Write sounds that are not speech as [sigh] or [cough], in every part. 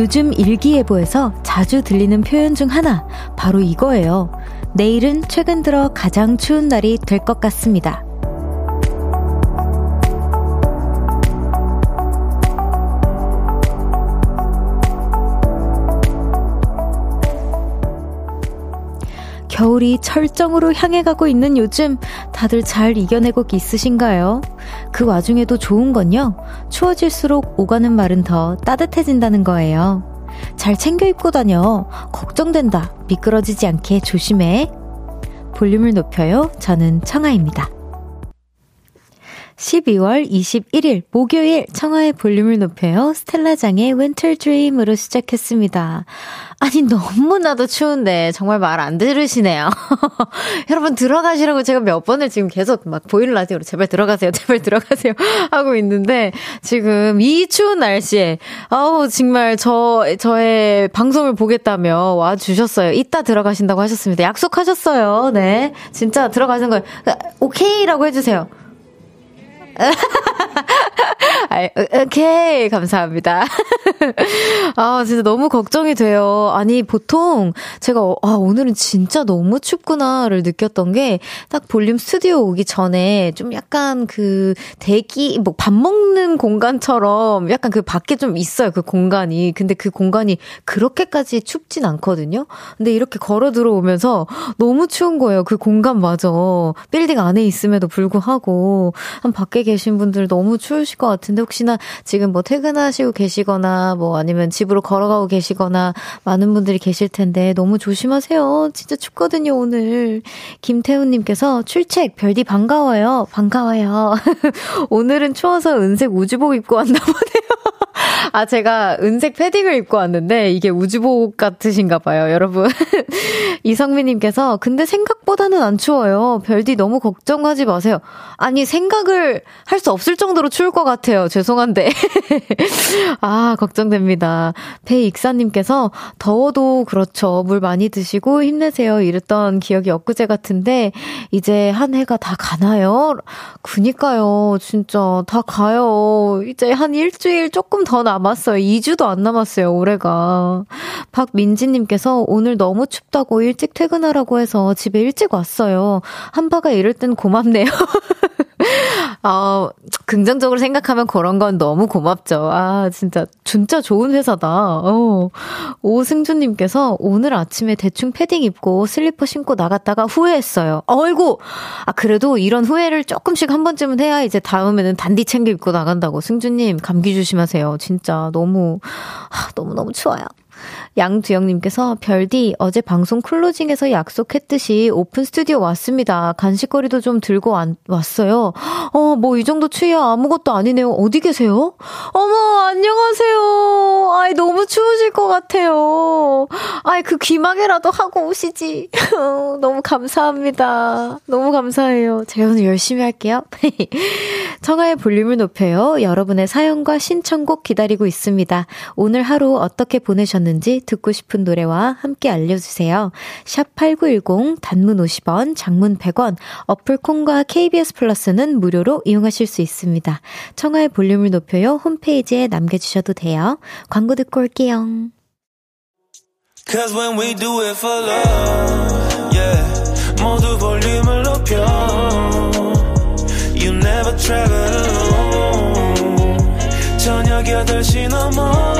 요즘 일기예보에서 자주 들리는 표현 중 하나, 바로 이거예요. 내일은 최근 들어 가장 추운 날이 될 것 같습니다. 겨울이 철정으로 향해 가고 있는 요즘 다들 잘 이겨내고 있으신가요? 그 와중에도 좋은 건요. 추워질수록 오가는 말은 더 따뜻해진다는 거예요. 잘 챙겨 입고 다녀. 걱정된다. 미끄러지지 않게 조심해. 볼륨을 높여요. 저는 청아입니다. 12월 21일 목요일 청하의 볼륨을 높여요. 스텔라장의 Winter Dream으로 시작했습니다. 아니 너무나도 추운데 정말 말 안 들으시네요. [laughs] 여러분 들어가시라고 제가 몇 번을 지금 계속 막 보이는 라디오로 제발 들어가세요. 제발 들어가세요. [laughs] 하고 있는데 지금 이 추운 날씨에 아우 정말 저 저의 방송을 보겠다며 와 주셨어요. 이따 들어가신다고 하셨습니다. 약속하셨어요. 네. 진짜 들어가는 거예요. 오케이라고 해 주세요. 呃哈哈哈哈哈哈 오케이. 감사합니다. [laughs] 아, 진짜 너무 걱정이 돼요. 아니, 보통 제가, 아, 오늘은 진짜 너무 춥구나를 느꼈던 게, 딱 볼륨 스튜디오 오기 전에 좀 약간 그 대기, 뭐 밥 먹는 공간처럼 약간 그 밖에 좀 있어요. 그 공간이. 근데 그 공간이 그렇게까지 춥진 않거든요. 근데 이렇게 걸어 들어오면서 너무 추운 거예요. 그 공간마저. 빌딩 안에 있음에도 불구하고. 한 밖에 계신 분들 너무 추우실 것 같은데 혹시나 지금 뭐 퇴근하시고 계시거나 뭐 아니면 집으로 걸어가고 계시거나 많은 분들이 계실 텐데 너무 조심하세요. 진짜 춥거든요, 오늘. 김태훈님께서 출첵, 별디 반가워요. 반가워요. [laughs] 오늘은 추워서 은색 우주복 입고 왔나 보네요. [laughs] 아, 제가 은색 패딩을 입고 왔는데 이게 우주복 같으신가 봐요, 여러분. [laughs] 이성민님께서 근데 생각보다는 안 추워요. 별디 너무 걱정하지 마세요. 아니, 생각을 할 수 없을 정도로 추울 것 같아요. 죄송한데. [laughs] 아, 걱정됩니다. 배익사님께서 더워도 그렇죠. 물 많이 드시고 힘내세요. 이랬던 기억이 엊그제 같은데 이제 한 해가 다 가나요? 그니까요. 진짜 다 가요. 이제 한 일주일 조금 더 남았어요. 2주도 안 남았어요, 올해가. 박민지님께서 오늘 너무 춥다고 일찍 퇴근하라고 해서 집에 일찍 왔어요. 한바가 이럴 땐 고맙네요. [laughs] [laughs] 어, 긍정적으로 생각하면 그런 건 너무 고맙죠. 아, 진짜, 진짜 좋은 회사다. 어. 오승준님께서 오늘 아침에 대충 패딩 입고 슬리퍼 신고 나갔다가 후회했어요. 어이구! 아, 그래도 이런 후회를 조금씩 한 번쯤은 해야 이제 다음에는 단디 챙겨 입고 나간다고. 승준님, 감기 조심하세요. 진짜 너무, 아, 너무너무 추워요. 양두영님께서 별디 어제 방송 클로징에서 약속했듯이 오픈 스튜디오 왔습니다. 간식거리도 좀 들고 안, 왔어요. 어, 뭐 이 정도 추위야 아무것도 아니네요. 어디 계세요? 어머, 안녕하세요. 아이, 너무 추우실 것 같아요. 아이, 그 귀마개라도 하고 오시지. [laughs] 너무 감사합니다. 너무 감사해요. 제가 오늘 열심히 할게요. [laughs] 청하의 볼륨을 높여요. 여러분의 사연과 신청곡 기다리고 있습니다. 오늘 하루 어떻게 보내셨는지 듣고 싶은 노래와 함께 알려주세요. 샵8910 단문 50원, 장문 100원, 어플 콩과 KBS 플러스는 무료로 이용하실 수 있습니다. 청하의 볼륨을 높여요. 홈페이지에 남겨주셔도 돼요. 광고 듣고 올게요. Cause when we do it for love, yeah. 모두 볼륨을 높여. You never travel alone. 저녁 8시 넘어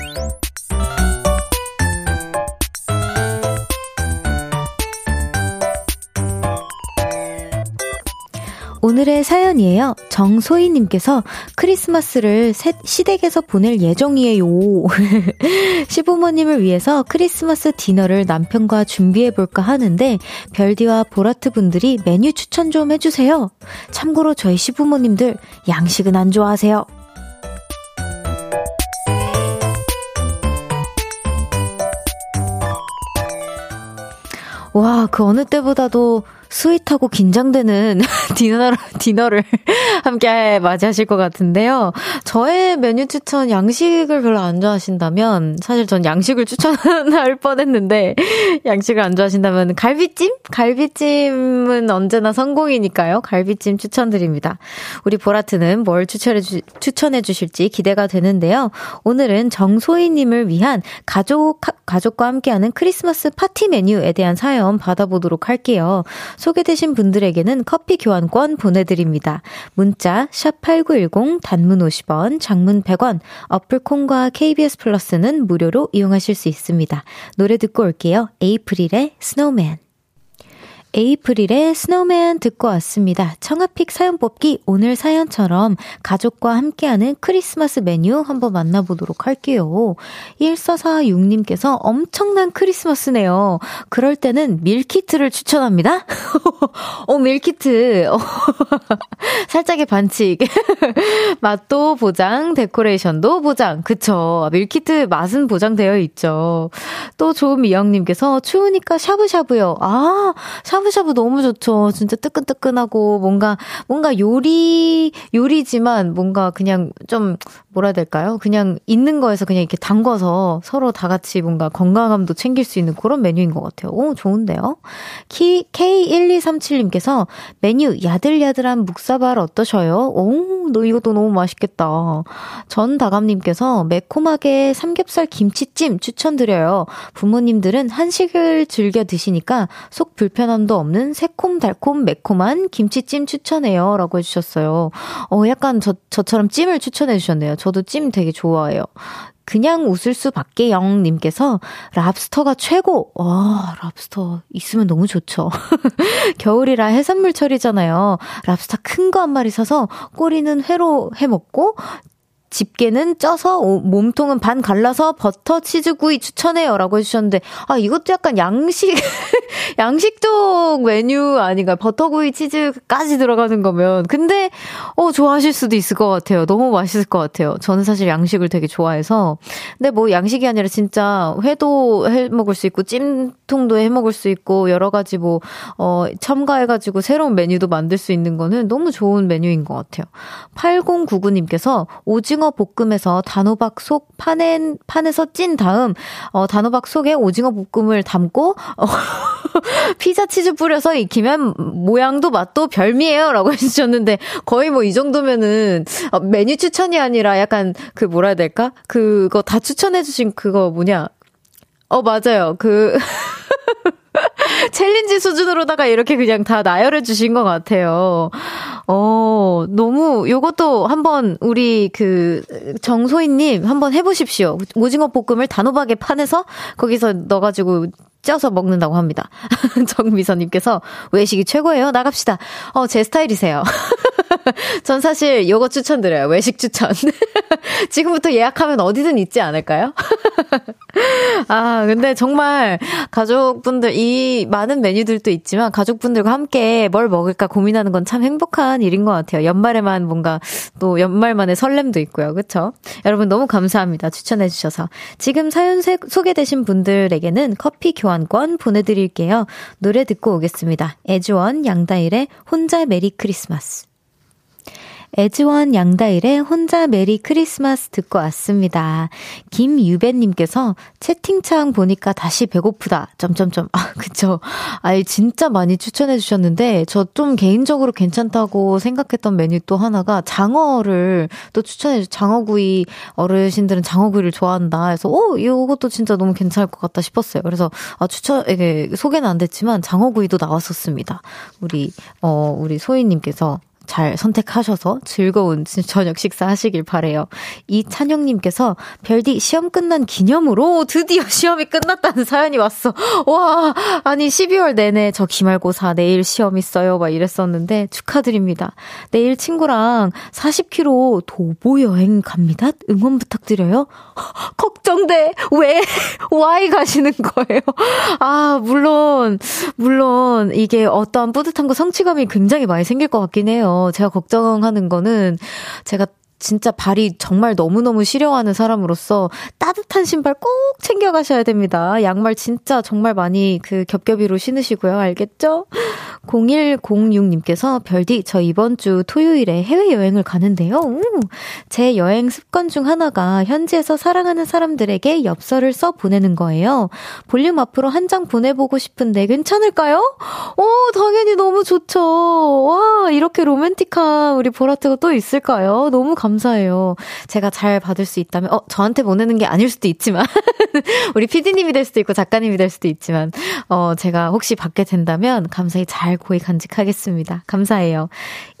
오늘의 사연이에요. 정소희님께서 크리스마스를 시댁에서 보낼 예정이에요. [laughs] 시부모님을 위해서 크리스마스 디너를 남편과 준비해볼까 하는데, 별디와 보라트 분들이 메뉴 추천 좀 해주세요. 참고로 저희 시부모님들 양식은 안 좋아하세요. 와, 그 어느 때보다도 sweet하고 긴장되는 [laughs] 디너를, 디너를 [laughs] 함께 맞이하실 것 같은데요. 저의 메뉴 추천 양식을 별로 안 좋아하신다면, 사실 전 양식을 [laughs] 추천할 뻔 했는데, 양식을 안 좋아하신다면, 갈비찜? 갈비찜은 언제나 성공이니까요. 갈비찜 추천드립니다. 우리 보라트는 뭘 추천해, 주, 추천해 주실지 기대가 되는데요. 오늘은 정소희님을 위한 가족, 가족과 함께하는 크리스마스 파티 메뉴에 대한 사연 받아보도록 할게요. 소개되신 분들에게는 커피 교환권 보내드립니다. 문자 샵8910 단문 50원, 장문 100원, 어플 콩과 KBS 플러스는 무료로 이용하실 수 있습니다. 노래 듣고 올게요. 에이프릴의 Snowman. 에이프릴의 Snowman 듣고 왔습니다. 청하 pick 사연 뽑기 오늘 사연처럼 가족과 함께하는 크리스마스 메뉴 한번 만나보도록 할게요. 1446님께서 엄청난 크리스마스네요. 그럴 때는 밀키트를 추천합니다. [laughs] 어, 밀키트. [laughs] 살짝의 반칙. [laughs] 맛도 보장, 데코레이션도 보장. 그쵸. 밀키트 맛은 보장되어 있죠. 또 조미영님께서 추우니까 샤브샤브요. 아, 샤브 샤브샤브 너무 좋죠. 진짜 뜨끈뜨끈하고 뭔가 뭔가 요리 요리지만 뭔가 그냥 좀 뭐라 해야 될까요? 그냥 있는 거에서 그냥 이렇게 담궈서 서로 다 같이 뭔가 건강함도 챙길 수 있는 그런 메뉴인 것 같아요. 오, 좋은데요? K1237님께서 메뉴 야들야들한 묵사발 어떠셔요? 오, 너 이것도 너무 맛있겠다. 전 다감님께서 매콤하게 삼겹살 김치찜 추천드려요. 부모님들은 한식을 즐겨 드시니까 속 불편함도 없는 새콤달콤 매콤한 김치찜 추천해요. 라고 해주셨어요. 어, 약간 저, 저처럼 찜을 추천해 주셨네요. 저도 찜 되게 좋아해요. 그냥 웃을 수밖에 영 님께서 랍스터가 최고. 와, 랍스터 있으면 너무 좋죠. [laughs] 겨울이라 해산물철이잖아요. 랍스터 큰 거 한 마리 사서 꼬리는 회로 해 먹고 집게는 쪄서 몸통은 반 갈라서 버터 치즈구이 추천해요. 라고 해주셨는데, 아, 이것도 약간 양식, [laughs] 양식적 메뉴 아닌가. 버터구이 치즈까지 들어가는 거면. 근데, 어, 좋아하실 수도 있을 것 같아요. 너무 맛있을 것 같아요. 저는 사실 양식을 되게 좋아해서. 근데 뭐 양식이 아니라 진짜 회도 해 먹을 수 있고, 찜통도 해 먹을 수 있고, 여러 가지 뭐, 어, 첨가해가지고 새로운 메뉴도 만들 수 있는 거는 너무 좋은 메뉴인 것 같아요. 8099님께서 오징어 오징어 볶음에서 단호박 속 판엔, 판에서 찐 다음, 어, 단호박 속에 오징어 볶음을 담고, 어, [laughs] 피자 치즈 뿌려서 익히면 모양도 맛도 별미예요. 라고 [laughs] 해주셨는데, 거의 뭐 이 정도면은, 어, 메뉴 추천이 아니라 약간 그 뭐라 해야 될까? 그거 다 추천해주신 그거 뭐냐. 어, 맞아요. 그, [laughs] [laughs] 챌린지 수준으로다가 이렇게 그냥 다 나열해 주신 것 같아요. 어, 너무, 요것도 한번 우리 그 정소희님 한번 해보십시오. 오징어 볶음을 단호박에 파내서 거기서 넣어가지고 쪄서 먹는다고 합니다. [laughs] 정미선님께서 외식이 최고예요. 나갑시다. 어, 제 스타일이세요. [laughs] 전 사실 요거 추천드려요. 외식 추천. [laughs] 지금부터 예약하면 어디든 있지 않을까요? 아, 근데 정말 가족분들, 이 많은 메뉴들도 있지만 가족분들과 함께 뭘 먹을까 고민하는 건 참 행복한 일인 것 같아요. 연말에만 뭔가 또 연말만의 설렘도 있고요. 그쵸? 여러분 너무 감사합니다. 추천해주셔서. 지금 사연 소개되신 분들에게는 커피 교환 권 보내드릴게요. 노래 듣고 오겠습니다. 에즈원 양다일의 혼자 메리 크리스마스. 애즈원 양다일의 혼자 Merry Christmas 듣고 왔습니다. 김유배님께서 채팅창 보니까 다시 배고프다. 점점점. 아, [laughs] 그쵸. 아이, 진짜 많이 추천해 주셨는데, 저 좀 개인적으로 괜찮다고 생각했던 메뉴 또 하나가 장어를 또 추천해 주, 장어구이, 어르신들은 장어구이를 좋아한다. 해서, 오, 이것도 진짜 너무 괜찮을 것 같다 싶었어요. 그래서, 아, 추천, 이게 소개는 안 됐지만, 장어구이도 나왔었습니다. 우리, 어, 우리 소희님께서 잘 선택하셔서 즐거운 저녁 식사 하시길 바래요. 이찬영님께서 별디 시험 끝난 기념으로 드디어 [laughs] 시험이 끝났다는 사연이 왔어. 와, 아니 12월 내내 저 기말고사 내일 시험 있어요. 막 이랬었는데 축하드립니다. 내일 친구랑 40km 도보 여행 갑니다. 응원 부탁드려요. [laughs] 걱정돼. 왜? [laughs] 와이 가시는 거예요? 아, 물론, 물론 이게 어떠한 뿌듯함과 성취감이 굉장히 많이 생길 것 같긴 해요. 제가 걱정하는 거는 제가 진짜 발이 정말 너무너무 시려하는 사람으로서 따뜻한 신발 꼭 챙겨가셔야 됩니다. 양말 진짜 정말 많이 그 겹겹이로 신으시고요. 알겠죠? 0106님께서 별디, 저 이번 주 토요일에 해외여행을 가는데요. 음, 제 여행 습관 중 하나가 현지에서 사랑하는 사람들에게 엽서를 써 보내는 거예요. 볼륨 앞으로 한 장 보내보고 싶은데 괜찮을까요? 오, 당연히 너무 좋죠. 와, 이렇게 로맨틱한 우리 보라트가 또 있을까요? 너무 감 사해요. 제가 잘 받을 수 있다면, 어, 저한테 보내는 게 아닐 수도 있지만, [laughs] 우리 피디님이 될 수도 있고 작가님이 될 수도 있지만, 어, 제가 혹시 받게 된다면 감사히 잘 고이 간직하겠습니다. 감사해요.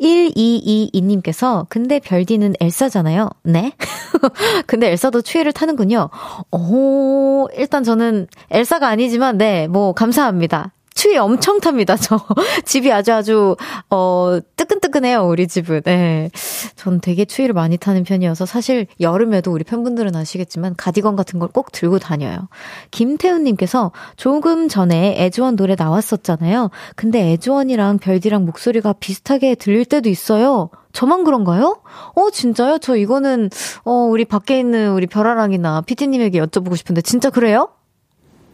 1222님께서, 근데 별디는 엘사잖아요. 네? [laughs] 근데 엘사도 추위를 타는군요. 오, 일단 저는 엘사가 아니지만, 네, 뭐, 감사합니다. 추위 엄청 탑니다, 저. [laughs] 집이 아주 아주, 어, 뜨끈뜨끈해요, 우리 집은. 네. 전 되게 추위를 많이 타는 편이어서 사실 여름에도 우리 팬분들은 아시겠지만 가디건 같은 걸 꼭 들고 다녀요. 김태훈님께서 조금 전에 애주원 노래 나왔었잖아요. 근데 애주원이랑 별디랑 목소리가 비슷하게 들릴 때도 있어요. 저만 그런가요? 어, 진짜요? 저 이거는, 어, 우리 밖에 있는 우리 별아랑이나 피디님에게 여쭤보고 싶은데, 진짜 그래요?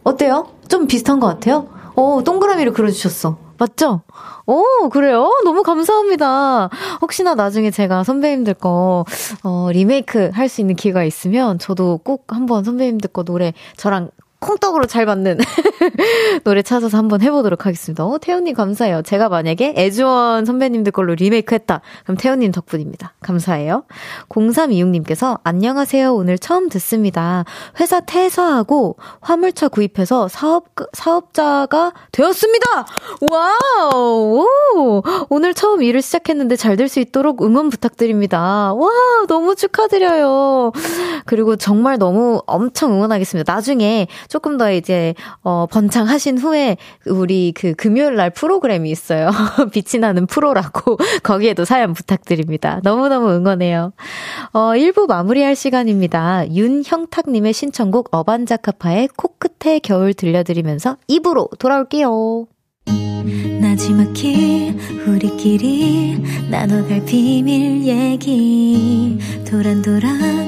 어때요? 좀 비슷한 것 같아요? 어, 동그라미로 그려주셨어. 맞죠? 오, 그래요? 너무 감사합니다. 혹시나 나중에 제가 선배님들 거, 어, 리메이크 할 수 있는 기회가 있으면 저도 꼭 한번 선배님들 거 노래 저랑 콩떡으로 잘 맞는 [laughs] 노래 찾아서 한번 해보도록 하겠습니다. 어, 태훈님 감사해요. 제가 만약에 애주원 선배님들 걸로 리메이크 했다. 그럼 태훈님 덕분입니다. 감사해요. 0326님께서 안녕하세요. 오늘 처음 듣습니다. 회사 퇴사하고 화물차 구입해서 사업, 사업자가 되었습니다! 와우! 오, 오늘 처음 일을 시작했는데 잘 될 수 있도록 응원 부탁드립니다. 와, 너무 축하드려요. 그리고 정말 너무 엄청 응원하겠습니다. 나중에 조금 더 이제 어 번창하신 후에 우리 그 금요일 날 프로그램이 있어요. [laughs] 빛이 나는 프로라고 [laughs] 거기에도 사연 부탁드립니다. 너무너무 응원해요. 어 1부 마무리할 시간입니다. 윤형탁 님의 신청곡 어반자카파의 코끝의 겨울 들려드리면서 2부로 돌아올게요. 나지막히 우리끼리 나눠갈 비밀 얘기 도란도란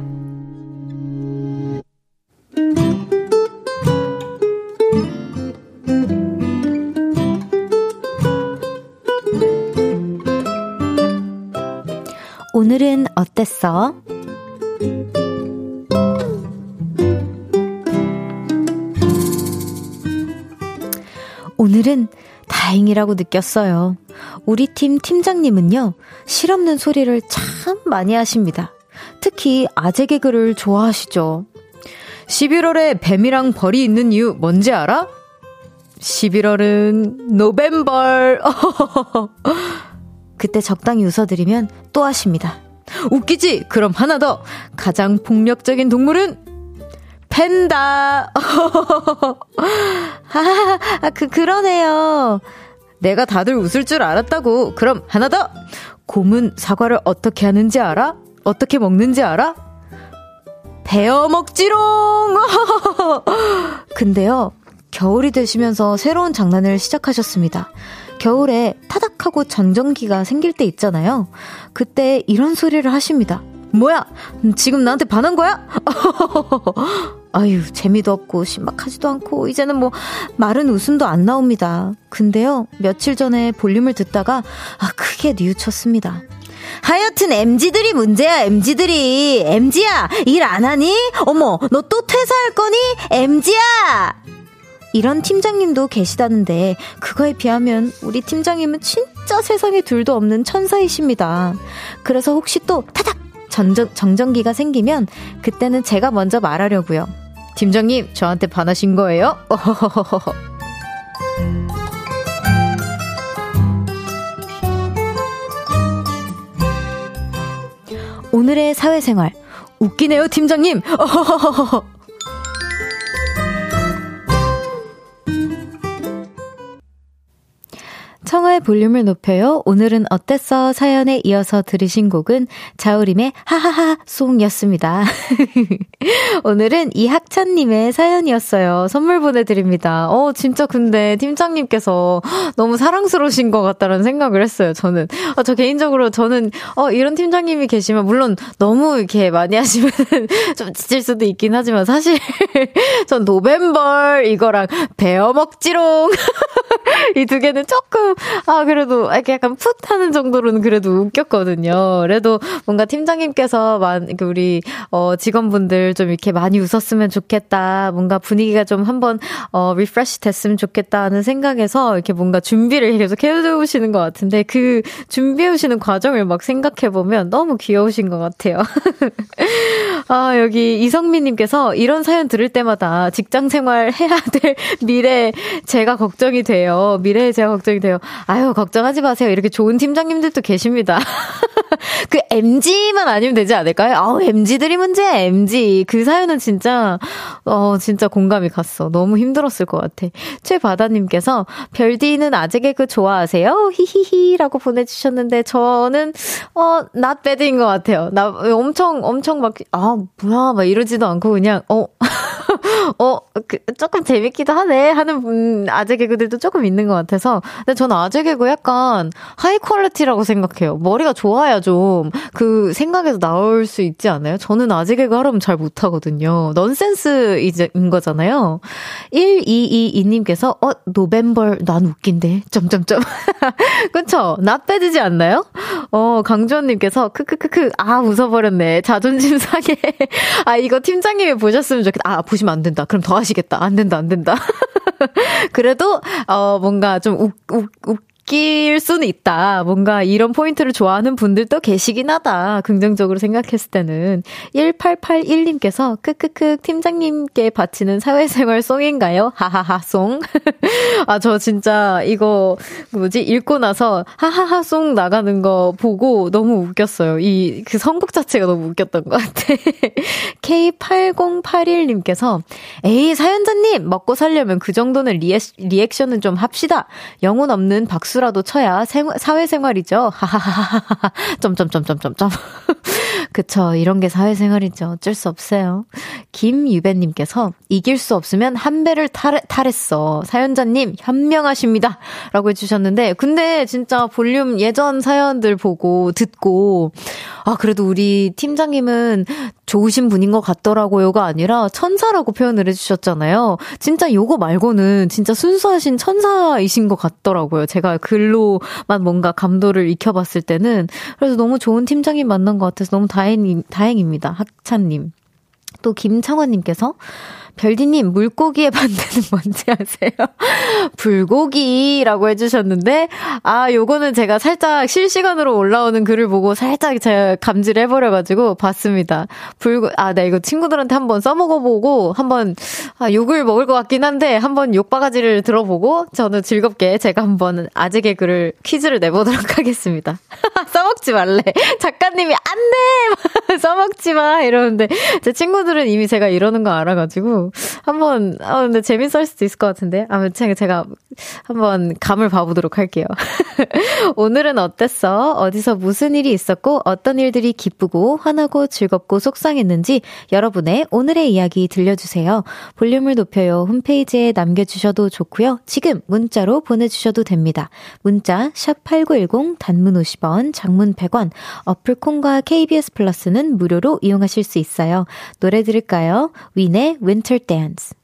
오늘은 어땠어? 오늘은 다행이라고 느꼈어요. 우리 팀 팀장님은요, 실없는 소리를 참 많이 하십니다. 특히 아재 개그를 좋아하시죠. 11월에 뱀이랑 벌이 있는 이유 뭔지 알아? 11월은 노벤버. [laughs] 그때 적당히 웃어드리면 또 하십니다. 웃기지? 그럼 하나 더. 가장 폭력적인 동물은 팬다. [laughs] 아, 그, 그러네요. 내가 다들 웃을 줄 알았다고. 그럼 하나 더. 곰은 사과를 어떻게 하는지 알아? 어떻게 먹는지 알아? 베어 먹지롱! [laughs] 근데요, 겨울이 되시면서 새로운 장난을 시작하셨습니다. 겨울에 타닥하고 전정기가 생길 때 있잖아요. 그때 이런 소리를 하십니다. 뭐야? 지금 나한테 반한 거야? [laughs] 아유, 재미도 없고, 신박하지도 않고, 이제는 뭐, 마른 웃음도 안 나옵니다. 근데요, 며칠 전에 볼륨을 듣다가, 아, 크게 뉘우쳤습니다. 하여튼 MG들이 문제야, MG들이. MG야, 일 안 하니? 어머, 너 또 퇴사할 거니? MG야! 이런 팀장님도 계시다는데, 그거에 비하면 우리 팀장님은 진짜 세상에 둘도 없는 천사이십니다. 그래서 혹시 또 타닥! 정전, 정전기가 생기면, 그때는 제가 먼저 말하려고요. 팀장님, 저한테 반하신 거예요? [laughs] 오늘의 사회생활. 웃기네요, 팀장님! [laughs] 청하의 볼륨을 높여요. 오늘은 어땠어? 사연에 이어서 들으신 곡은 자우림의 하하하 송이었습니다. [laughs] 오늘은 이학찬님의 사연이었어요. 선물 보내드립니다. 어, 진짜 근데 팀장님께서 너무 사랑스러우신 것 같다는 생각을 했어요. 저는. 어, 저 개인적으로 저는, 어, 이런 팀장님이 계시면, 물론 너무 이렇게 많이 하시면 [laughs] 좀 지칠 수도 있긴 하지만 사실 [laughs] 전 노벤벌 이거랑 베어 먹지롱 이 두 개는 조금 아, 그래도 이렇게 약간 풋 하는 정도로는 그래도 웃겼거든요. 그래도 뭔가 팀장님께서 만, 우리, 어, 직원분들 좀 이렇게 많이 웃었으면 좋겠다. 뭔가 분위기가 좀 한번, 어, refresh 됐으면 좋겠다 하는 생각에서 이렇게 뭔가 준비를 계속 해오시는 것 같은데 그 준비해오시는 과정을 막 생각해보면 너무 귀여우신 것 같아요. [laughs] 아, 여기 이성민님께서 이런 사연 들을 때마다 직장 생활 해야 될 미래 제가 걱정이 돼요. 미래에 제가 걱정이 돼요. 아유, 걱정하지 마세요. 이렇게 좋은 팀장님들도 계십니다. [laughs] 그 MG만 아니면 되지 않을까요? 아우, MG들이 문제야, MG. 그 사연은 진짜, 어, 진짜 공감이 갔어. 너무 힘들었을 것 같아. 최바다님께서, 별디는 아재 개그 좋아하세요? 히히히. 라고 보내주셨는데, 저는, 어, not bad인 것 같아요. 나 엄청, 엄청 막, 아, 뭐야, 막 이러지도 않고 그냥, 어, 어, 그, 조금 재밌기도 하네 하는 분, 아재 개그들도 조금 있는 것 같아서. 근데 저는 아재 개그 약간 high quality라고 생각해요. 머리가 좋아야 좀 그 생각에서 나올 수 있지 않아요? 저는 아재 개그 하려면 잘 못하거든요. 넌센스 인 거잖아요. 1222님께서, 어, 노벤벌, 난 웃긴데. 점점점. [laughs] 그쵸? 나빼지지 않나요? 어, 강주원님께서, 크크크크, 아, 웃어버렸네. 자존심 상해. [laughs] 아, 이거 팀장님이 보셨으면 좋겠다. 아, 보시면 안 된다. 그럼 더 하시겠다. 안 된다, 안 된다. [laughs] 그래도, 어, 뭔가 좀 웃, 웃, 웃, 웃길 수는 있다. 뭔가 이런 포인트를 좋아하는 분들도 계시긴 하다. 긍정적으로 생각했을 때는. 1881님께서 크크크 팀장님께 바치는 사회생활 송인가요? 하하하 송. [laughs] 아, 저 진짜 이거 뭐지? 읽고 나서 하하하 송 나가는 거 보고 너무 웃겼어요. 이 그 선곡 자체가 너무 웃겼던 것 같아. [laughs] K8081님께서 에이 사연자님 먹고 살려면 그 정도는 리액, 리액션은 좀 합시다. 영혼 없는 박수 박수라도 쳐야 생, 사회생활이죠. 하하하하하. 점점점점점점. [laughs] 그쵸. 이런 게 사회생활이죠. 어쩔 수 없어요. 김유배님께서 이길 수 없으면 한 배를 탈, 탈했어. 사연자님, 현명하십니다. 라고 해주셨는데, 근데 진짜 볼륨 예전 사연들 보고, 듣고, 아, 그래도 우리 팀장님은 좋으신 분인 것 같더라고요가 아니라 천사라고 표현을 해주셨잖아요. 진짜 요거 말고는 진짜 순수하신 천사이신 것 같더라고요. 제가 글로만 뭔가 감도를 익혀봤을 때는. 그래서 너무 좋은 팀장님 만난 것 같아서 너무 다행, 다행입니다. 학찬님. 또 김창원님께서 별디님, 물고기의 반대는 뭔지 아세요? [laughs] 불고기라고 해주셨는데, 아, 요거는 제가 살짝 실시간으로 올라오는 글을 보고 살짝 제가 감지를 해버려가지고 봤습니다. 불고, 아, 나 이거 친구들한테 한번 써먹어보고, 한번, 아, 욕을 먹을 것 같긴 한데, 한번 욕바가지를 들어보고, 저는 즐겁게 제가 한번 아재 개그를, 퀴즈를 내보도록 [laughs] 하겠습니다. [laughs] 써먹지 말래. 작가님이, 안 돼! 써먹지 마! 이러는데, 제 친구들은 이미 제가 이러는 거 알아가지고, 한번, 아, 근데 재밌을 수도 있을 것 같은데. 아무튼 제가 한번 감을 봐보도록 할게요. [laughs] 오늘은 어땠어? 어디서 무슨 일이 있었고, 어떤 일들이 기쁘고, 화나고, 즐겁고, 속상했는지 여러분의 오늘의 이야기 들려주세요. 볼륨을 높여요. 홈페이지에 남겨주셔도 좋고요. 지금 문자로 보내주셔도 됩니다. 문자, 샵8910, 단문 50원, 장문 100원, 어플 콩과 KBS 플러스는 무료로 이용하실 수 있어요. 노래 들을까요? 윈의 Winter Winter Dance.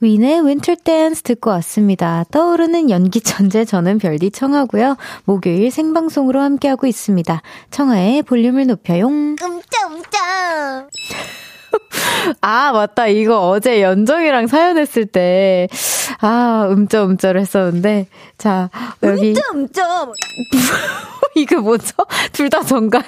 윈의 Winter Dance 듣고 왔습니다. 떠오르는 연기 천재 저는 별디 청하고요. 목요일 생방송으로 함께하고 있습니다. 청하의 볼륨을 높여용. 끔짝끔짝. 아, 맞다. 이거 어제 연정이랑 사연했을 때, 아, 음쩌음쩌를 했었는데, 자, 여기. 음쩌음쩌! [laughs] 이게 뭐죠? 둘 다 전가요?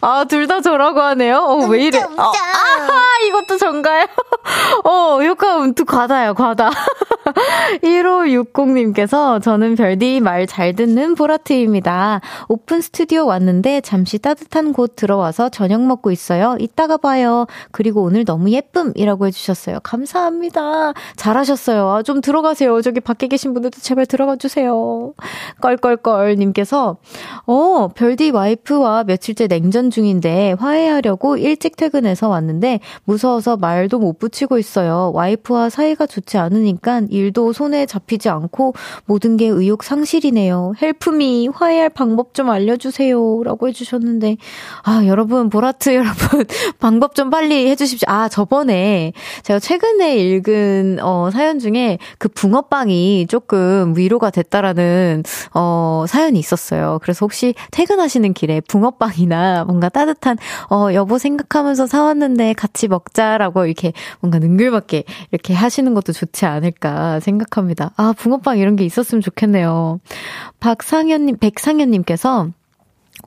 아, 둘 다 저라고 하네요? 어, 왜 이래? 어, 아하! 이것도 전가요? [laughs] 어, 효과 음투 과다야, 과다. [laughs] 1560님께서 저는 별디 말 잘 듣는 보라트입니다. 오픈 스튜디오 왔는데 잠시 따뜻한 곳 들어와서 저녁 먹고 있어요. 이따가 봐요. 그리고 오늘 너무 예쁨이라고 해주셨어요. 감사합니다. 잘하셨어요. 아, 좀 들어가세요. 저기 밖에 계신 분들도 제발 들어가 주세요. 껄껄껄님께서 어, 별디 와이프와 며칠째 냉전 중인데 화해하려고 일찍 퇴근해서 왔는데 무서워서 말도 못 붙이고 있어요. 와이프와 사이가 좋지 않으니까 일도 손에 잡히지 않고 모든 게 의욕 상실이네요. 헬프미 화해할 방법 좀 알려주세요. 라고 해주셨는데, 아, 여러분, 보라트 [laughs] 여러분, 방법 좀 빨리 해주십시오. 아, 저번에 제가 최근에 읽은, 어, 사연 중에 그 붕어빵이 조금 위로가 됐다라는, 어, 사연이 있었어요. 그래서 혹시 퇴근하시는 길에 붕어빵이나 뭔가 따뜻한, 어, 여보 생각하면서 사왔는데 같이 먹자라고 이렇게 뭔가 능글맞게 이렇게 하시는 것도 좋지 않을까 생각합니다. 아, 붕어빵 이런 게 있었으면 좋겠네요. 박상현님, 백상현님께서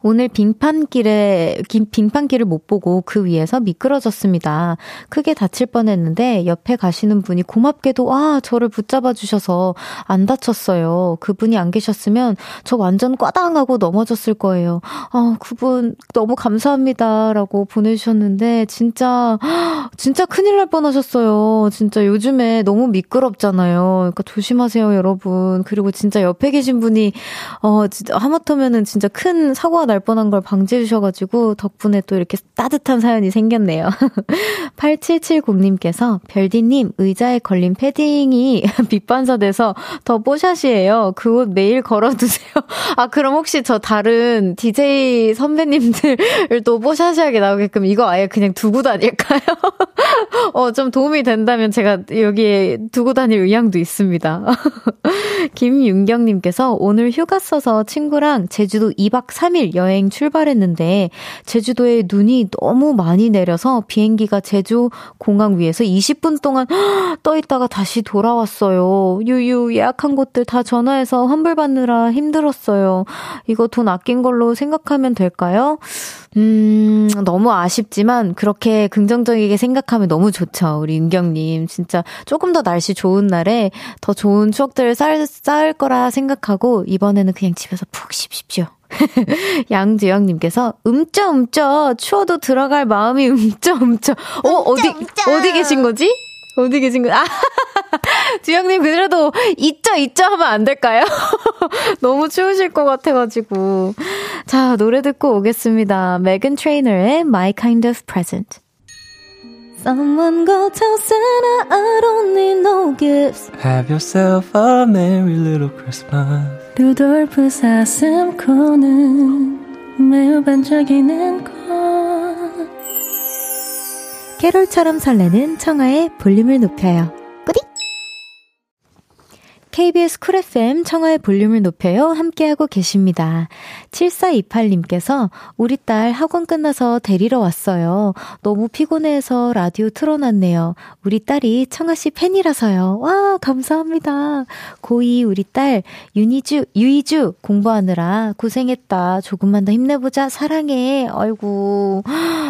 오늘 빙판길에 빙판길을 못 보고 그 위에서 미끄러졌습니다. 크게 다칠 뻔했는데 옆에 가시는 분이 고맙게도 와 저를 붙잡아 주셔서 안 다쳤어요. 그분이 안 계셨으면 저 완전 꽈당하고 넘어졌을 거예요. 아 그분 너무 감사합니다라고 보내주셨는데 진짜 진짜 큰일 날 뻔하셨어요. 진짜 요즘에 너무 미끄럽잖아요. 그러니까 조심하세요 여러분. 그리고 진짜 옆에 계신 분이 어 진짜 하마터면은 진짜 큰 사고 가 날 뻔한 걸 방지해 주셔가지고 덕분에 또 이렇게 따뜻한 사연이 생겼네요. [laughs] 8770님께서 별디님 의자에 걸린 패딩이 [laughs] 빛반사돼서 더 뽀샷이에요. 그 옷 매일 걸어두세요. [laughs] 아 그럼 혹시 저 다른 DJ 선배님들을 또 뽀샷이하게 나오게끔 이거 아예 그냥 두고 다닐까요? 어 좀 도움이 된다면 제가 여기에 두고 다닐 의향도 있습니다. 김윤경님께서 오늘 휴가 써서 친구랑 제주도 2박 3일 여행 출발했는데 제주도에 눈이 너무 많이 내려서 비행기가 제주 공항 위에서 20분 동안 [gasps] 떠 있다가 다시 돌아왔어요. 유유 예약한 곳들 다 전화해서 환불 받느라 힘들었어요. 이거 돈 아낀 걸로 생각하면 될까요? 음, 너무 아쉽지만 그렇게 긍정적이게 생각하면 너무 좋죠. 우리 윤경님. 진짜 조금 더 날씨 좋은 날에 더 좋은 추억들을 쌓을, 쌓을 거라 생각하고 이번에는 그냥 집에서 푹 쉬십시오. [laughs] 양주영님께서 음쩌 음쩌 추워도 들어갈 마음이 음쩌 음쩌. 어 어디 어디 계신 거지? 어디 계신 거? 아, [laughs] 주영님 그래도 있죠 있죠 하면 안 될까요? [laughs] 너무 추우실 것 같아가지고. 자 노래 듣고 오겠습니다. 메간 트레이너의 My Kind of Present. Someone go tell Santa I don't need no gifts. Have yourself a merry little Christmas. 루돌프 사슴코는 매우 반짝이는 것. 캐롤처럼 설레는 청하의 볼륨을 높여요. KBS 쿨 FM 청하의 볼륨을 높여요. 함께하고 계십니다. 7428님께서 우리 딸 학원 끝나서 데리러 왔어요. 너무 피곤해서 라디오 틀어놨네요. 우리 딸이 청하씨 팬이라서요. 와, 감사합니다. 고2 우리 딸 윤희주, 유희주 공부하느라 고생했다. 조금만 더 힘내보자. 사랑해. 아이고.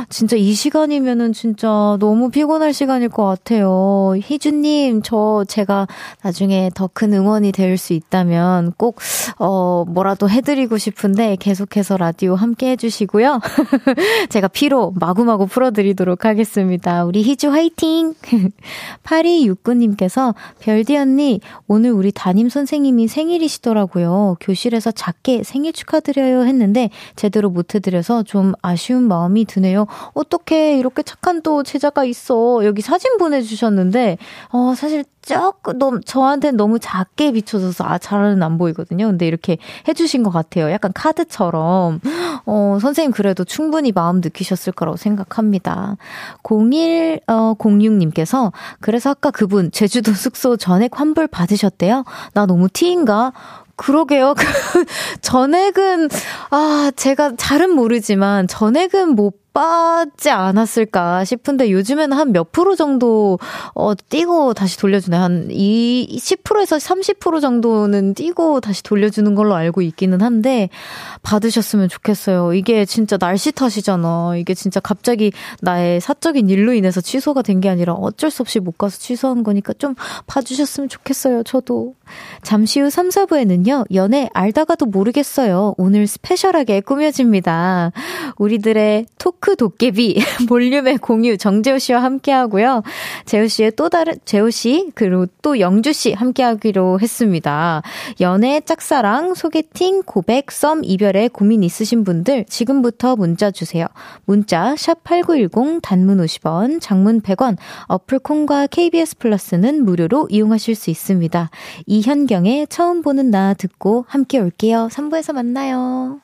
진짜 이 시간이면은 진짜 너무 피곤할 시간일 것 같아요. 희주님, 저 제가 나중에 더큰 응원이 될 수 있다면 꼭, 어, 뭐라도 해드리고 싶은데 계속해서 라디오 함께 해주시고요. [laughs] 제가 피로 마구마구 풀어드리도록 하겠습니다. 우리 희주 화이팅! [laughs] 8269님께서 별디 언니, 오늘 우리 담임 선생님이 생일이시더라고요. 교실에서 작게 생일 축하드려요 했는데 제대로 못 해드려서 좀 아쉬운 마음이 드네요. 어떻게 이렇게 착한 또 제자가 있어. 여기 사진 보내주셨는데, 어, 사실 조금 너무, 저한테는 너무 작 작게 비춰져서 아, 잘은 안 보이거든요. 근데 이렇게 해주신 것 같아요. 약간 카드처럼. [gasps] 어, 선생님 그래도 충분히 마음 느끼셨을 거라고 생각합니다. 0106님께서, 어, 그래서 아까 그분 제주도 [laughs] 숙소 전액 환불 받으셨대요? 나 너무 티인가? 그러게요. [laughs] 전액은, 아, 제가 잘은 모르지만, 전액은 못 빠지 않았을까 싶은데 요즘에는 한 몇 프로 정도 어 띄고 다시 돌려주네. 한 2, 10%에서 30% 정도는 띄고 다시 돌려주는 걸로 알고 있기는 한데 받으셨으면 좋겠어요. 이게 진짜 날씨 탓이잖아. 이게 진짜 갑자기 나의 사적인 일로 인해서 취소가 된 게 아니라 어쩔 수 없이 못 가서 취소한 거니까 좀 봐주셨으면 좋겠어요. 저도. 잠시 후 3, 4부에는요. 연애 알다가도 모르겠어요. 오늘 스페셜하게 꾸며집니다. 우리들의 톡 토크 도깨비 [laughs] 볼륨의 공유 정재호 씨와 함께 하고요. 재호 씨의 또 다른 재호 씨 그리고 또 영주 씨 함께 하기로 했습니다. 연애 짝사랑 소개팅 고백 썸 이별에 고민 있으신 분들 지금부터 문자 주세요. 문자 샵8910 단문 50원, 장문 100원. 어플 콩과 KBS 플러스는 무료로 이용하실 수 있습니다. 이현경의 처음 보는 나 듣고 함께 올게요. 3부에서 만나요.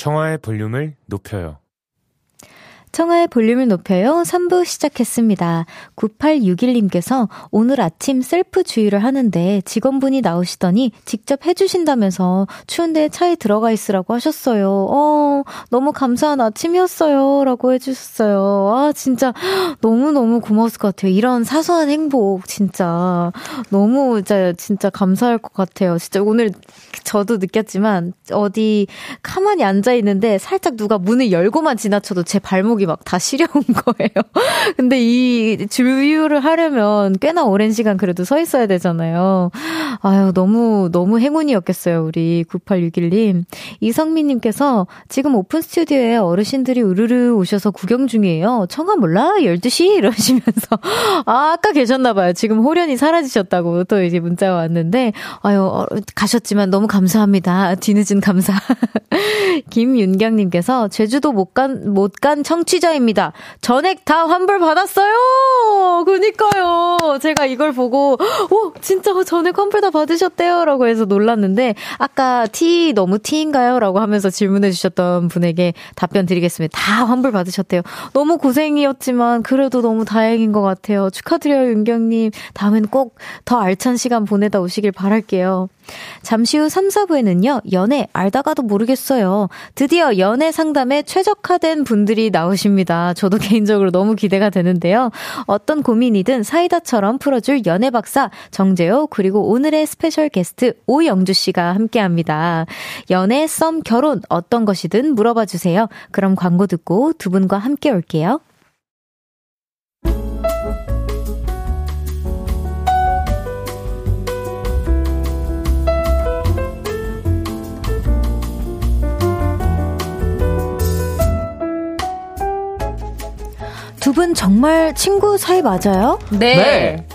청하의 볼륨을 높여요 청하의 볼륨을 높여요. 3부 시작했습니다. 9861님께서 오늘 아침 셀프 주의를 하는데 직원분이 나오시더니 직접 해주신다면서 추운데 차에 들어가 있으라고 하셨어요. 어, 너무 감사한 아침이었어요. 라고 해주셨어요. 아, 진짜 너무너무 고마웠을 것 같아요. 이런 사소한 행복, 진짜. 너무, 진짜, 진짜 감사할 것 같아요. 진짜 오늘 저도 느꼈지만 어디 가만히 앉아있는데 살짝 누가 문을 열고만 지나쳐도 제 발목이 막 다 시려운 [laughs] 거예요. 근데 이 주유를 하려면 꽤나 오랜 시간 그래도 서 있어야 되잖아요. 아유, 너무, 너무 행운이었겠어요, 우리 9861님. 이성민님께서 지금 오픈 스튜디오에 어르신들이 우르르 오셔서 구경 중이에요. 청아 몰라? 12시? 이러시면서. [laughs] 아, 아까 계셨나봐요. 지금 호련이 사라지셨다고 또 이제 문자가 왔는데, 아유, 어, 가셨지만 너무 감사합니다. 뒤늦은 감사. [laughs] 김윤경님께서 제주도 못 간, 못 간 청취 청취자입니다. 전액 다 환불 받았어요! 그니까요. 제가 이걸 보고, 오, 진짜 전액 환불 다 받으셨대요. 라고 해서 놀랐는데, 아까 티 너무 티인가요? 라고 하면서 질문해 주셨던 분에게 답변 드리겠습니다. 다 환불 받으셨대요. 너무 고생이었지만, 그래도 너무 다행인 것 같아요. 축하드려요, 윤경님. 다음엔 꼭 더 알찬 시간 보내다 오시길 바랄게요. 잠시 후 3, 4부에는요, 연애 알다가도 모르겠어요. 드디어 연애 상담에 최적화된 분들이 나오십니다. 저도 [laughs] 개인적으로 너무 기대가 되는데요. 어떤 고민이든 사이다처럼 풀어줄 연애 박사 정재호, 그리고 오늘의 special guest 오영주 씨가 함께 합니다. 연애, 썸, 결혼, 어떤 것이든 물어봐 주세요. 그럼 광고 듣고 두 분과 함께 올게요. 두 분 정말 친구 사이 맞아요? 네. 네.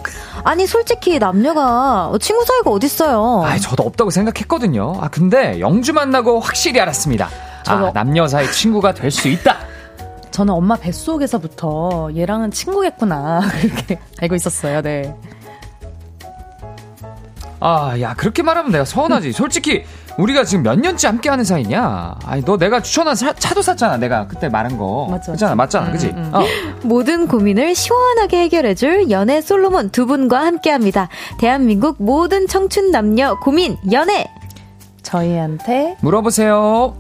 아니 솔직히 남녀가 친구 사이가 어딨어요? 아, 저도 없다고 생각했거든요. 아 근데 영주 만나고 확실히 알았습니다. 아 남녀 사이 친구가 될 수 있다. 저는 엄마 뱃속에서부터 얘랑은 친구겠구나 [laughs] 그렇게 알고 있었어요. 네. 아, 야 그렇게 말하면 내가 서운하지. 솔직히 우리가 지금 몇 년째 함께 하는 사이냐? 아니, 너 내가 추천한 사, 차도 샀잖아. 내가 그때 말한 거. 맞죠. 맞잖아. 맞잖아. 음, 그지? 음, 음. 어. 모든 고민을 시원하게 해결해줄 연애 솔로몬 두 분과 함께 합니다. 대한민국 모든 청춘 남녀 고민, 연애! 저희한테 물어보세요.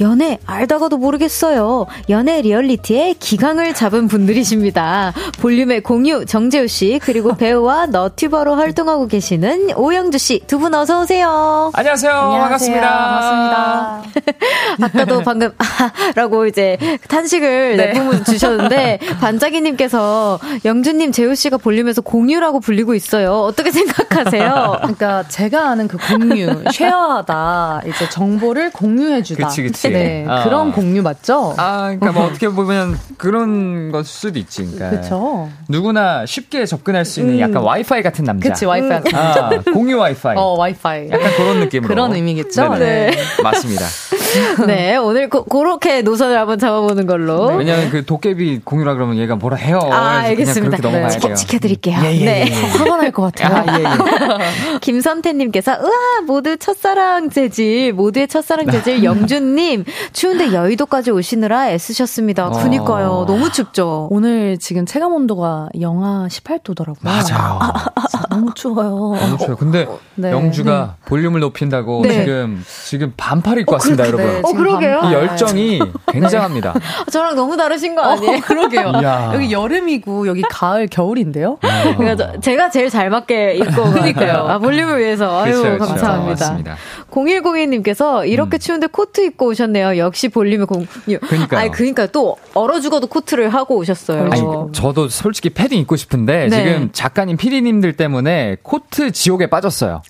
연애 알다가도 모르겠어요. 연애 리얼리티에 기강을 잡은 분들이십니다. 볼륨의 공유 정재호 씨 그리고 [laughs] 배우와 너튜버로 활동하고 계시는 오영주 씨 두 분 어서 오세요. 안녕하세요. 안녕하세요. 반갑습니다. 반갑습니다. [laughs] 아까도 방금 [laughs] 라고 이제 탄식을 네. 내뿜어 주셨는데 반짝이님께서 영주님 재우 씨가 볼륨에서 공유라고 불리고 있어요. 어떻게 생각하세요? 그러니까 제가 아는 그 공유, 쉐어하다 이제 정보를 공유해주다. 그치 그치. 네, 아. 그런 공유 맞죠? 아, 그러니까 뭐 어떻게 보면 그런 걸 수도 있지. 그러니까 그렇죠. 누구나 쉽게 접근할 수 있는 음. 약간 와이파이 같은 남자. 그치 와이파이. 음. 아, 공유 와이파이. 어 와이파이. 약간 그런 느낌으로. 그런 의미겠죠. 네네. 네. 맞습니다. [laughs] 네, 오늘 고, 그렇게 노선을 한번 잡아보는 걸로. 네, 왜냐면 그 도깨비 공유라 그러면 얘가 뭐라 해요. 아, 알겠습니다. 그냥 그렇게 넘어가야 네. 지켜드릴게요. 예, 예, 네. 예, 화가 날 것 같아요. 아, 예, 예. [laughs] 김선태님께서, 으아, 모두 첫사랑 재질, 모두의 첫사랑 재질, [laughs] 영준님, 추운데 여의도까지 오시느라 애쓰셨습니다. 어. 그니까요. 너무 춥죠. 오늘 지금 체감 온도가 영하 18도더라고요. 맞아요. 아, 너무 추워요. 너무 추워요. 근데 어, 네. 영주가 네. 볼륨을 높인다고 네. 지금, 지금 반팔 입고 어, 왔습니다, 그렇, 여러분. 어, 그러게요. 이 열정이 굉장합니다. [laughs] 저랑 너무 다르신 거 아니에요? 어, 그러게요. 여기 여름이고 여기 가을 겨울인데요. 그러니까 제가 제일 잘 맞게 입고 그러니까요. 아, 볼륨을 위해서 아유 그렇죠, 그렇죠. 감사합니다. 0102님께서 이렇게 음. 추운데 코트 입고 오셨네요. 역시 볼륨의 공. 그러니까. 아니 그러니까 또 얼어 죽어도 코트를 하고 오셨어요. 아니, 저도 솔직히 패딩 입고 싶은데 네. 지금 작가님, 피디님들 때문에 코트 지옥에 빠졌어요.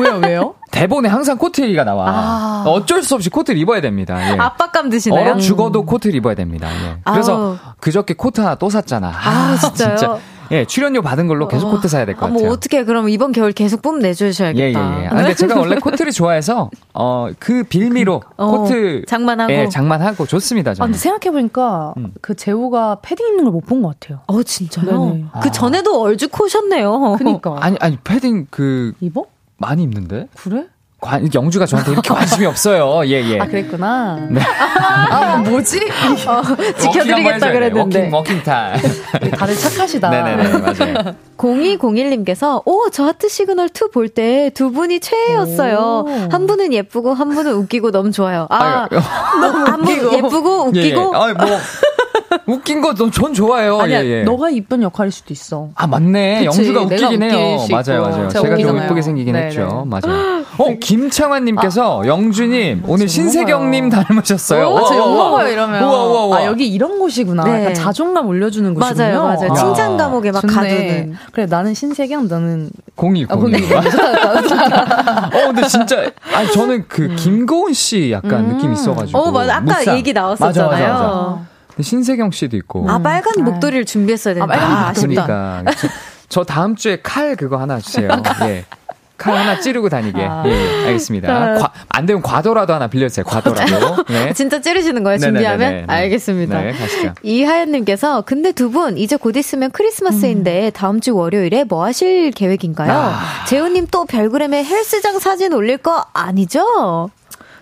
왜요, 왜요? 대본에 항상 코트 얘기가 나와. 아. 어쩔 수 없이 코트를 입어야 됩니다. 예. 압박감 드시나요? 얼어 죽어도 음. 코트를 입어야 됩니다. 예. 그래서 아우. 그저께 코트 하나 또 샀잖아. 아, 아 진짜요? 진짜. 예, 출연료 받은 걸로 계속 어. 코트 사야 될것 아, 뭐 같아요. 뭐 어떻게 그럼 이번 겨울 계속 뽐 내주셔야겠다. 예, 예, 예. 아, 근데 제가 원래 코트를 좋아해서 어, 그 빌미로 어, 코트 장만하고 예, 장만하고 좋습니다. 저는. 아, 근데 생각해 보니까 음. 그 재호가 패딩 입는 걸 못 본 것 같아요. 어, 진짜요? 네네. 그 전에도 얼죽코셨네요. 그니까. 아니, 아니 패딩 그 입어? 많이 입는데? 그래? 관, 영주가 저한테 이렇게 관심이 없어요. 예, 예. 아, 그랬구나. 네. 아, 뭐지? 어, 지켜드리겠다 그랬는데. working, working time. 다들 착하시다. 네네네, 맞아요. 0201님께서, 오, 저 하트 시그널 2 볼 때 두 분이 최애였어요. 오. 한 분은 예쁘고, 한 분은 웃기고 너무 좋아요. 아, 너무 한분 예쁘고, 웃기고. 예, 예. 아, 뭐. [laughs] 웃긴 거 전 좋아해요. 아니야, 예, 예. 너가 이쁜 역할일 수도 있어. 아 맞네. 그치, 영주가 웃기긴 해요. 맞아요, 맞아요. 제가 좀 이쁘게 생기긴 네네. 했죠. 맞아요. 어 김창환님께서 아, 영주님 아, 오늘 신세경님 닮으셨어요. 오, 저 영어요 이러면. 우와, 우와, 우와. 아 여기 이런 곳이구나. 네. 자존감 올려주는 곳이군요. 맞아요, 맞아요. 칭찬 감옥에 막 좋네. 가두는. 그래 나는 신세경, 너는 공이 공이. 아, 공이. [laughs] 어 근데 진짜 아니 저는 그 음. 김고은 씨 약간 음. 느낌 있어가지고. 어 맞아 아까 무쌍. 얘기 나왔었잖아요. 맞아, 맞아, 맞아. 신세경 씨도 있고. 아, 빨간 음. 목도리를 준비했어야 되는데. 아, 빨간 아, 목도리. 그러니까. 저, 저, 다음 주에 칼 그거 하나 주세요. 예. 칼 하나 찌르고 다니게. 아. 예, 알겠습니다. 과, 안 되면 과도라도 하나 빌려주세요. 과도라도. 네. 진짜 찌르시는 거예요, 준비하면? 네네네네. 알겠습니다. 네, 가시죠. 이하연님께서, 근데 두 분, 이제 곧 있으면 크리스마스인데, 음. 다음 주 월요일에 뭐 하실 계획인가요? 아. 재우님 또 별그램에 헬스장 사진 올릴 거 아니죠?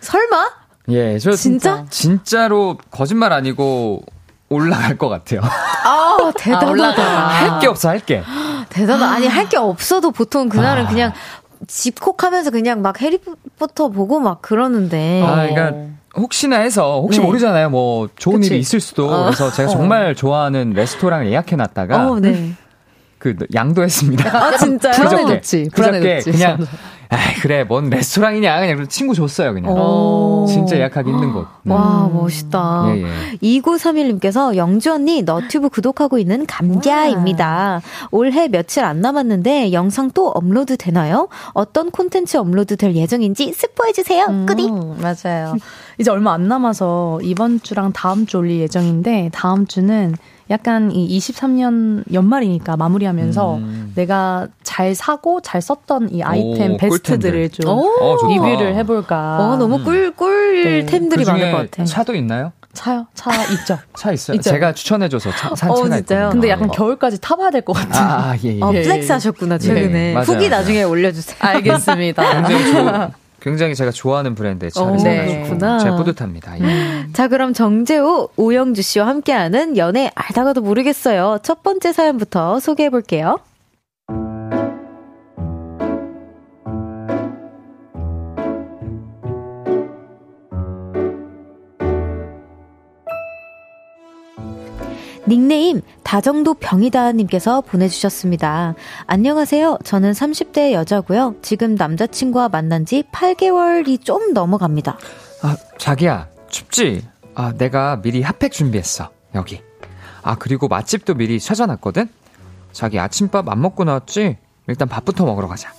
설마? 예, 저 진짜 진짜로 거짓말 아니고 올라갈 것 같아요. 아, 대단하다. 아, 할게 없어, 할 게. 대단하다. 아니, 할 게 없어도 보통 그날은 아. 그냥 집콕하면서 그냥 막 해리포터 보고 막 그러는데. 아, 그러니까 혹시나 해서 혹시 네. 모르잖아요. 뭐 좋은 그치? 일이 있을 수도. 어. 그래서 제가 어. 정말 어. 좋아하는 레스토랑을 예약해 놨다가 어, 네. 그 양도했습니다. 아, 진짜요? [laughs] 그저께, 그저께 그냥 [laughs] 아 그래 뭔 레스토랑이냐 그냥 친구 줬어요 그냥 오. 진짜 예약하기 힘든 곳 네. 와 멋있다 예, 예. 2931님께서 영주 언니 너튜브 구독하고 있는 감자입니다 올해 며칠 안 남았는데 영상 또 업로드 되나요? 어떤 콘텐츠 업로드 될 예정인지 스포해주세요 음, 끄디 맞아요 이제 얼마 안 남아서 이번 주랑 다음 주 올릴 예정인데 다음 주는 약간 이 23년 연말이니까 마무리하면서 음. 내가 잘 사고 잘 썼던 이 아이템 오, 베스트들을 좀 오, 리뷰를 해볼까. 어, 너무 꿀, 꿀템들이 네. 그 많을 것 같아. 차도 있나요? 차요? 차 있죠. [laughs] 차 있어요. 있죠? 제가 추천해줘서 차, 산 어, 차가 있어요. 근데 약간 겨울까지 타봐야 될 것 같아요. 아, 예, 예. 어, flex 하셨구나, 최근에. 예, 후기 나중에 올려주세요. 알겠습니다. [laughs] 굉장히 제가 좋아하는 브랜드의 차를 사가지고 네. 제가 뿌듯합니다. 예. 자, 그럼 정재호, 오영주 씨와 함께하는 연애 알다가도 모르겠어요. 첫 번째 사연부터 소개해 볼게요. 닉네임 다정도 병이다님께서 보내주셨습니다. 안녕하세요. 저는 30대 여자고요. 지금 남자친구와 만난 지 8개월이 좀 넘어갑니다. 아, 자기야, 춥지? 아, 내가 미리 핫팩 준비했어. 여기. 아, 그리고 맛집도 미리 찾아놨거든? 자기 아침밥 안 먹고 나왔지? 일단 밥부터 먹으러 가자.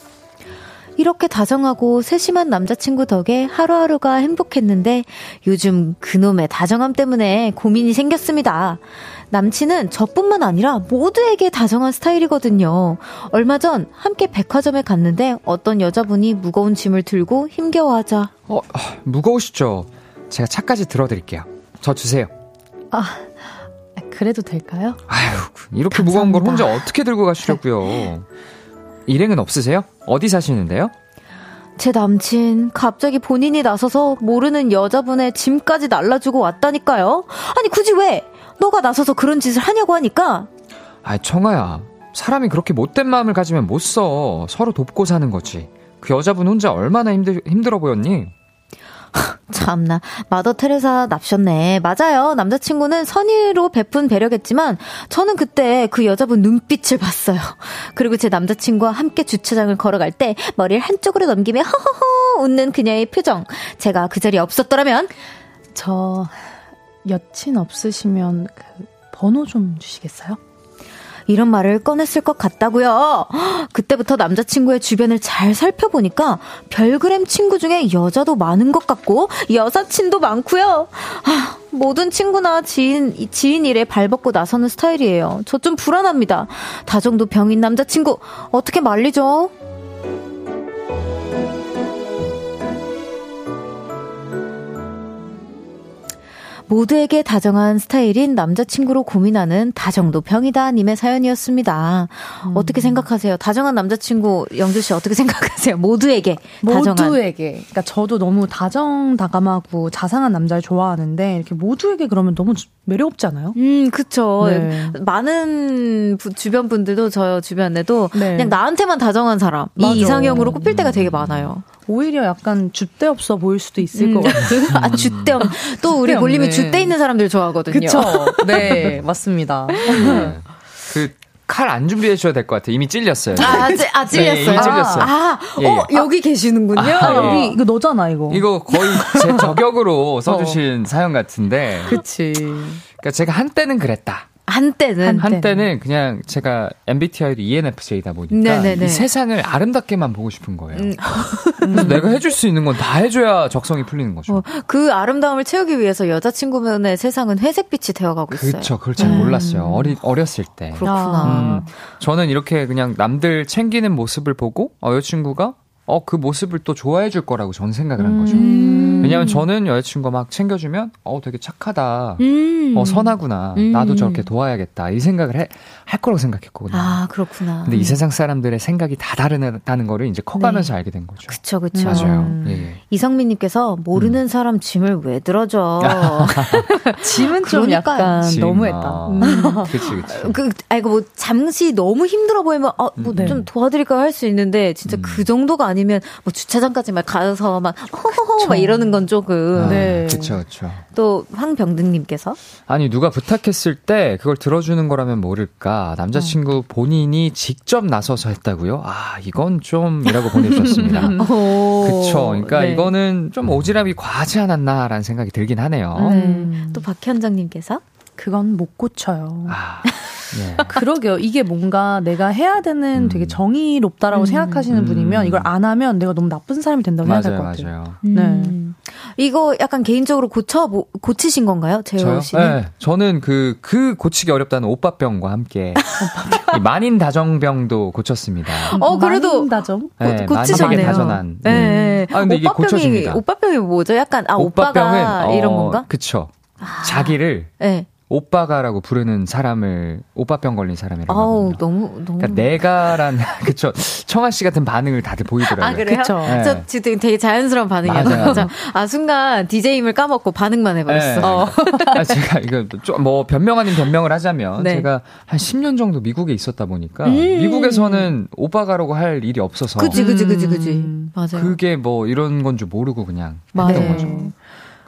이렇게 다정하고 세심한 남자친구 덕에 하루하루가 행복했는데 요즘 그놈의 다정함 때문에 고민이 생겼습니다. 남친은 저뿐만 아니라 모두에게 다정한 스타일이거든요. 얼마 전 함께 백화점에 갔는데 어떤 여자분이 무거운 짐을 들고 힘겨워하자. 어, 무거우시죠? 제가 차까지 들어드릴게요. 저 주세요. 아, 그래도 될까요? 아유, 이렇게 감사합니다. 무거운 걸 혼자 어떻게 들고 가시려고요? 일행은 없으세요? 어디 사시는데요? 제 남친 갑자기 본인이 나서서 모르는 여자분의 짐까지 날라주고 왔다니까요. 아니 굳이 왜 너가 나서서 그런 짓을 하냐고 하니까. 아, 청아야. 사람이 그렇게 못된 마음을 가지면 못 써. 서로 돕고 사는 거지. 그 여자분 혼자 얼마나 힘들, 힘들어 보였니? [laughs] 참나 마더 테레사 납셨네. 맞아요. 남자친구는 선의로 베푼 배려겠지만 저는 그때 그 여자분 눈빛을 봤어요. 그리고 제 남자친구와 함께 주차장을 걸어갈 때 머리를 한쪽으로 넘기며 허허허 웃는 그녀의 표정. 제가 그 자리에 없었더라면 저 여친 없으시면 그 번호 좀 주시겠어요? 이런 말을 꺼냈을 것 같다고요. 그때부터 남자친구의 주변을 잘 살펴보니까 별그램 친구 중에 여자도 많은 것 같고 여사친도 많고요. 아, 모든 친구나 지인 지인 일에 발벗고 나서는 스타일이에요. 저 좀 불안합니다. 다정도 병인 남자친구 어떻게 말리죠? 모두에게 다정한 스타일인 남자친구로 고민하는 다정도 병이다 님의 사연이었습니다. 음. 어떻게 생각하세요? 다정한 남자친구 영주 씨 어떻게 [laughs] 생각하세요? 모두에게 다정한. 모두에게. 그러니까 저도 너무 다정다감하고 자상한 남자를 좋아하는데 이렇게 모두에게 그러면 너무 매력 없지 않아요? 음, 그쵸. 네. 많은 부, 주변 분들도 저 주변에도 네. 그냥 나한테만 다정한 사람 맞아. 이 이상형으로 꼽힐 때가 되게 많아요. 오히려 약간 줏대 없어 보일 수도 있을 음. 것 같은. [laughs] 아, 줏대 없. 또 우리 몰림이 줏대 있는 사람들 좋아하거든요. 그쵸. 네, 맞습니다. 네. 그, 칼 안 준비해 주셔야 될것 같아요. 이미 찔렸어요. 아, 찌, 아 찔렸어요. 네, 이미 찔렸어요. 아, 예, 어, 예. 여기 계시는군요. 아, 예. 이거 너잖아, 이거. 이거 거의 제 저격으로 써 주신 어. 사연 같은데. 그치. 그러니까 제가 한때는 그랬다. 한때는 한때는 그냥 제가 MBTI도 ENFJ다 보니까 네네네. 이 세상을 아름답게만 보고 싶은 거예요. 음. 그래서 내가 해줄 수 있는 건 다 해줘야 적성이 풀리는 거죠. 어, 그 아름다움을 채우기 위해서 여자친구면의 세상은 회색빛이 되어가고 있어요. 그렇죠. 그걸 잘 음. 몰랐어요. 어리 어렸을 때. 그렇구나. 음, 저는 이렇게 그냥 남들 챙기는 모습을 보고 어, 여자친구가 어, 그 모습을 또 좋아해 줄 거라고 저는 생각을 한 거죠. 음. 왜냐면 저는 여자친구가 막 챙겨주면, 어, 되게 착하다. 음. 어, 선하구나. 음. 나도 저렇게 도와야겠다. 이 생각을 해, 할 거라고 생각했거든요. 아, 그렇구나. 근데 이 세상 사람들의 생각이 다 다르다는 거를 이제 커가면서 네. 알게 된 거죠. 그쵸, 그쵸. 맞아요. 음. 예, 예. 이성민님께서 모르는 음. 사람 짐을 왜 들어줘. [laughs] 짐은 좀 약간 짐, 너무했다. 아. 음. [laughs] 그치, 그치. 그, 아이고, 뭐, 잠시 너무 힘들어 보이면, 어, 뭐, 네. 좀 도와드릴까 할수 있는데, 진짜 그 정도가 아니면, 뭐, 주차장까지 막 가서 막, 허허허, 막 이러는 건 조금. 아, 네. 그쵸, 그쵸. 또, 황병등님께서. 아니, 누가 부탁했을 때 그걸 들어주는 거라면 모를까. 남자친구 어. 본인이 직접 나서서 했다고요? 아, 이건 좀이라고 보내주셨습니다. [laughs] 그쵸. 그러니까 네. 이거는 좀 오지랖이 과하지 않았나라는 생각이 들긴 하네요. 음. 또 박현정님께서. 그건 못 고쳐요. 아. 네. [laughs] 그러게요. 이게 뭔가 내가 해야 되는 음. 되게 정의롭다라고 음. 생각하시는 음. 분이면 이걸 안 하면 내가 너무 나쁜 사람이 된다고 맞아요, 생각할 것 같아요. 맞아요. 네. 음. 이거 약간 개인적으로 고쳐 고치신 건가요, 재호 씨는? 네, 저는 그그 그 고치기 어렵다는 오빠병과 함께 만인 다정병도 고쳤습니다. 어, 그래도 만인 다정 네, 고치셨네요. 다정한. 네. 아 근데 이게 고쳐집니다. 오빠병이 뭐죠? 약간 아 오빠가 어, 이런 건가? 그쵸. 아. 자기를 네. 오빠가라고 부르는 사람을 오빠병 걸린 사람이라고 아우 너무 너무 그러니까 내가란 [laughs] 그쵸 청아 씨 같은 반응을 다들 보이더라고요. 아 그래요? 그쵸? 네. 저 지금 되게 자연스러운 반응이었어요. [laughs] 아 순간 DJ임을 까먹고 반응만 해버렸어. 네. 어. 아, 제가 이거 좀뭐 변명 아닌 변명을 하자면 네. 제가 한 10년 정도 미국에 있었다 보니까 음~ 미국에서는 오빠가라고 할 일이 없어서 그지 그지 그지 그지 음~ 맞아요. 그게 뭐 이런 건 줄 모르고 그냥 했던 거죠.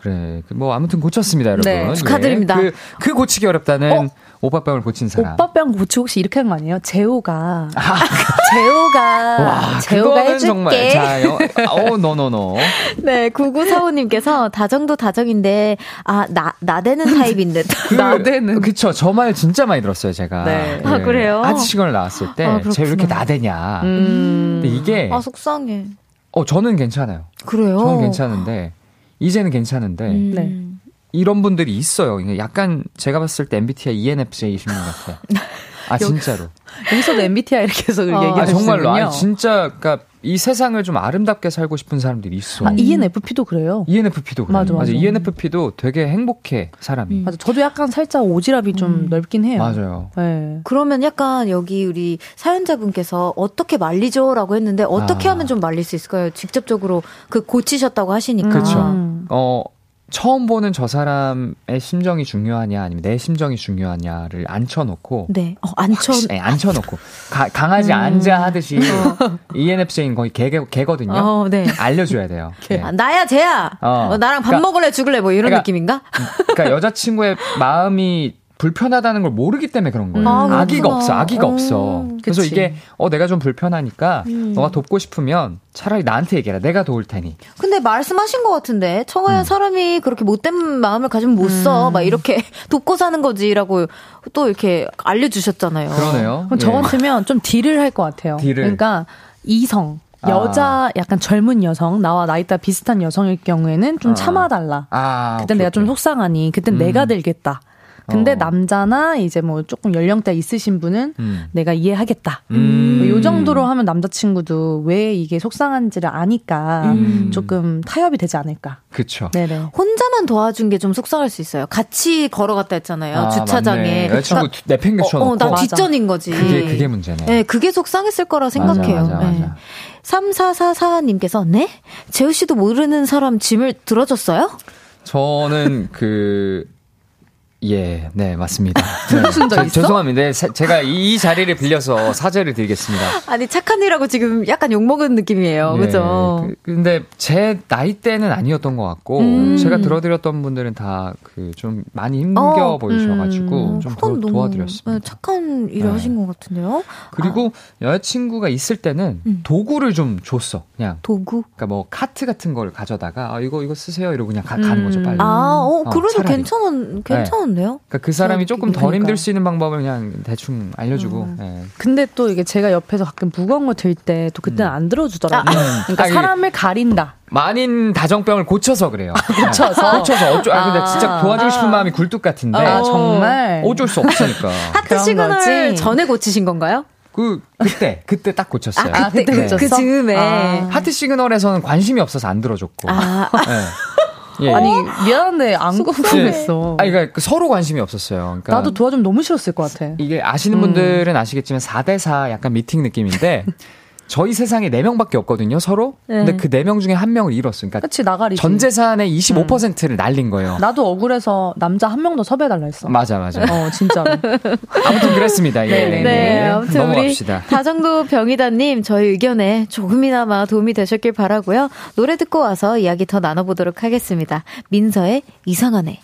그래. 그뭐 아무튼 고쳤습니다, 여러분. 네, 축하드립니다. 예. 그, 그 고치기 어렵다는 어? 오빠병을 고친 사람. 오빠병 고치고 혹시 이렇게 한 거 아니에요? 재호가. 아, [laughs] 재호가. 와, 재호가 해줄게. 정말. 자, 여, 어, no no no. [laughs] 네, 9945님께서 다정도 다정인데, 아, 나, 나대는 타입인 듯. [laughs] 그, 나대는. 그쵸. 저 말 진짜 많이 들었어요, 제가. 네. 아, 그래요? 하트 시그널 나왔을 때, 아, 쟤 왜 이렇게 나대냐. 음. 근데 이게, 아, 속상해. 어, 저는 괜찮아요. 그래요? 저는 괜찮은데, 이제는 괜찮은데, 음. 네. 이런 분들이 있어요. 약간 제가 봤을 때 MBTI ENFJ이신 것 같아요. [laughs] 아, 진짜로. 여기서도 MBTI 이렇게 해서 어. 얘기해 아, 정말로. 주시군요. 아, 진짜, 그니까, 이 세상을 좀 아름답게 살고 싶은 사람들이 있어. 아, ENFP도 그래요. ENFP도 그래요. 맞아, 맞아. ENFP도 되게 행복해, 사람이. 음. 맞아. 저도 약간 살짝 오지랖이 좀 넓긴 해요. 맞아요. 네. 그러면 약간 여기 우리 사연자분께서 어떻게 말리죠? 라고 했는데 어떻게 아. 하면 좀 말릴 수 있을까요? 직접적으로 그 고치셨다고 하시니까. 음. 어, 처음 보는 저 사람의 심정이 중요하냐, 아니면 내 심정이 중요하냐를 앉혀놓고. 네. 어, 안쳐. 네, 앉혀놓고. 가- 강아지 앉아 하듯이 ENFJ는 거의 개, 개거든요. 어, 네. 알려줘야 돼요. 네. 아, 나야 쟤야. 어. 어, 나랑 밥 그러니까- 먹을래 죽을래 뭐 이런 그러니까- 느낌인가? 그러니까 여자친구의 마음이 불편하다는 걸 모르기 때문에 그런 거예요. 아. 아기가 없어, 아기가 어, 없어. 그래서 그치. 이게, 어, 내가 좀 불편하니까, 음. 너가 돕고 싶으면 차라리 나한테 얘기해라. 내가 도울 테니. 근데 말씀하신 것 같은데 청아야 음. 사람이 그렇게 못된 마음을 가지면 못 써. 막 이렇게 [laughs] 돕고 사는 거지라고 또 이렇게 알려주셨잖아요. 그러네요. 그럼 저 같으면 좀 딜을 할 것 같아요. 딜을. 그러니까 이성. 아. 여자 약간 젊은 여성 나와 나이가 비슷한 여성일 경우에는 좀 아. 참아달라. 아, 그때 내가 좀. 속상하니 그땐 음. 내가 들겠다. 근데 어. 남자나 이제 뭐 조금 연령대 있으신 분은 음. 내가 이해하겠다. 음. 뭐요 정도로 하면 남자친구도 왜 이게 속상한지를 아니까 음. 조금 타협이 되지 않을까. 그쵸. 네네. 혼자만 도와준 게 좀 속상할 수 있어요. 같이 걸어갔다 했잖아요. 아, 주차장에. 맞네. 여자친구 그러니까- 내팽개쳐 놓고. 어, 어, 나 맞아. 뒷전인 거지. 그게, 그게 문제네. 네, 그게 속상했을 거라 생각해요. 맞아, 맞아, 네. 맞아. 3444님께서, 네? 재우 씨도 모르는 사람 짐을 들어줬어요? 저는 그, 예, 네, 맞습니다. [laughs] 네. 들어준 적 제- 있어? 죄송합니다. 네, 사- 제가 이 자리를 빌려서 사죄를 드리겠습니다. 아니, 착한 일하고 지금 약간 욕먹은 느낌이에요. 예, 그죠? 그- 근데 제 나이 때는 아니었던 것 같고, 음. 제가 들어드렸던 분들은 다 그 좀 많이 힘겨 어, 보이셔가지고, 음, 좀 도, 도와드렸습니다. 네, 착한 일을 네. 하신 것 같은데요? 그리고 여자친구가 있을 때는 음. 도구를 좀 줬어. 그냥. 도구? 그러니까 뭐 카트 같은 걸 가져다가 아, 이거 이거 쓰세요 이러고 그냥 가, 는 거죠 빨리. 아, 어, 어, 그래도 차라리. 괜찮은, 괜찮은데요? 그러니까 그 사람이 조금 덜 그러니까요. 힘들 수 있는 방법을 그냥 대충 알려주고. 음. 예. 근데 또 이게 제가 옆에서 가끔 무거운 거들때 또 그때는 음. 안 들어주더라고요. 음. 그러니까 아, 사람을 가린다. 만인 다정병을 고쳐서 그래요. 고쳐서? 고쳐서 어쩌, 아, 근데 아. 진짜 도와주고 싶은 마음이 굴뚝 같은데. 아, 정말. 어쩔 수 없으니까. [laughs] 하트 시그널? 전에 고치신 건가요? 그, 그때, 그때 딱 고쳤어요. 아, 그때 네. 고쳤어? 그 즈음에. 아. 하트 시그널에서는 관심이 없어서 안 들어줬고. 아, 예. 예. 아니 미안한데 안. 궁금했어. 아니, 그러니까 서로 관심이 없었어요. 그러니까 나도 도와주면 너무 싫었을 것 같아. 이게 아시는 분들은 아시겠지만 4대4 약간 미팅 느낌인데 [laughs] 저희 세상에 4명밖에 없거든요, 서로. 근데 네. 그 4명 중에 한 명을 잃었어요. 그러니까 그치 나가리지. 전 재산의 25%를 날린 거예요. 나도 억울해서 남자 한 명 더 섭외해달라 했어. 맞아, 맞아. 어 진짜로. [laughs] 아무튼 그랬습니다. 예. 네 네. 네, 아무튼 우리 넘어갑시다. 다정도 병이다님 저희 의견에 조금이나마 도움이 되셨길 바라고요. 노래 듣고 와서 이야기 더 나눠보도록 하겠습니다. 민서의 이상하네.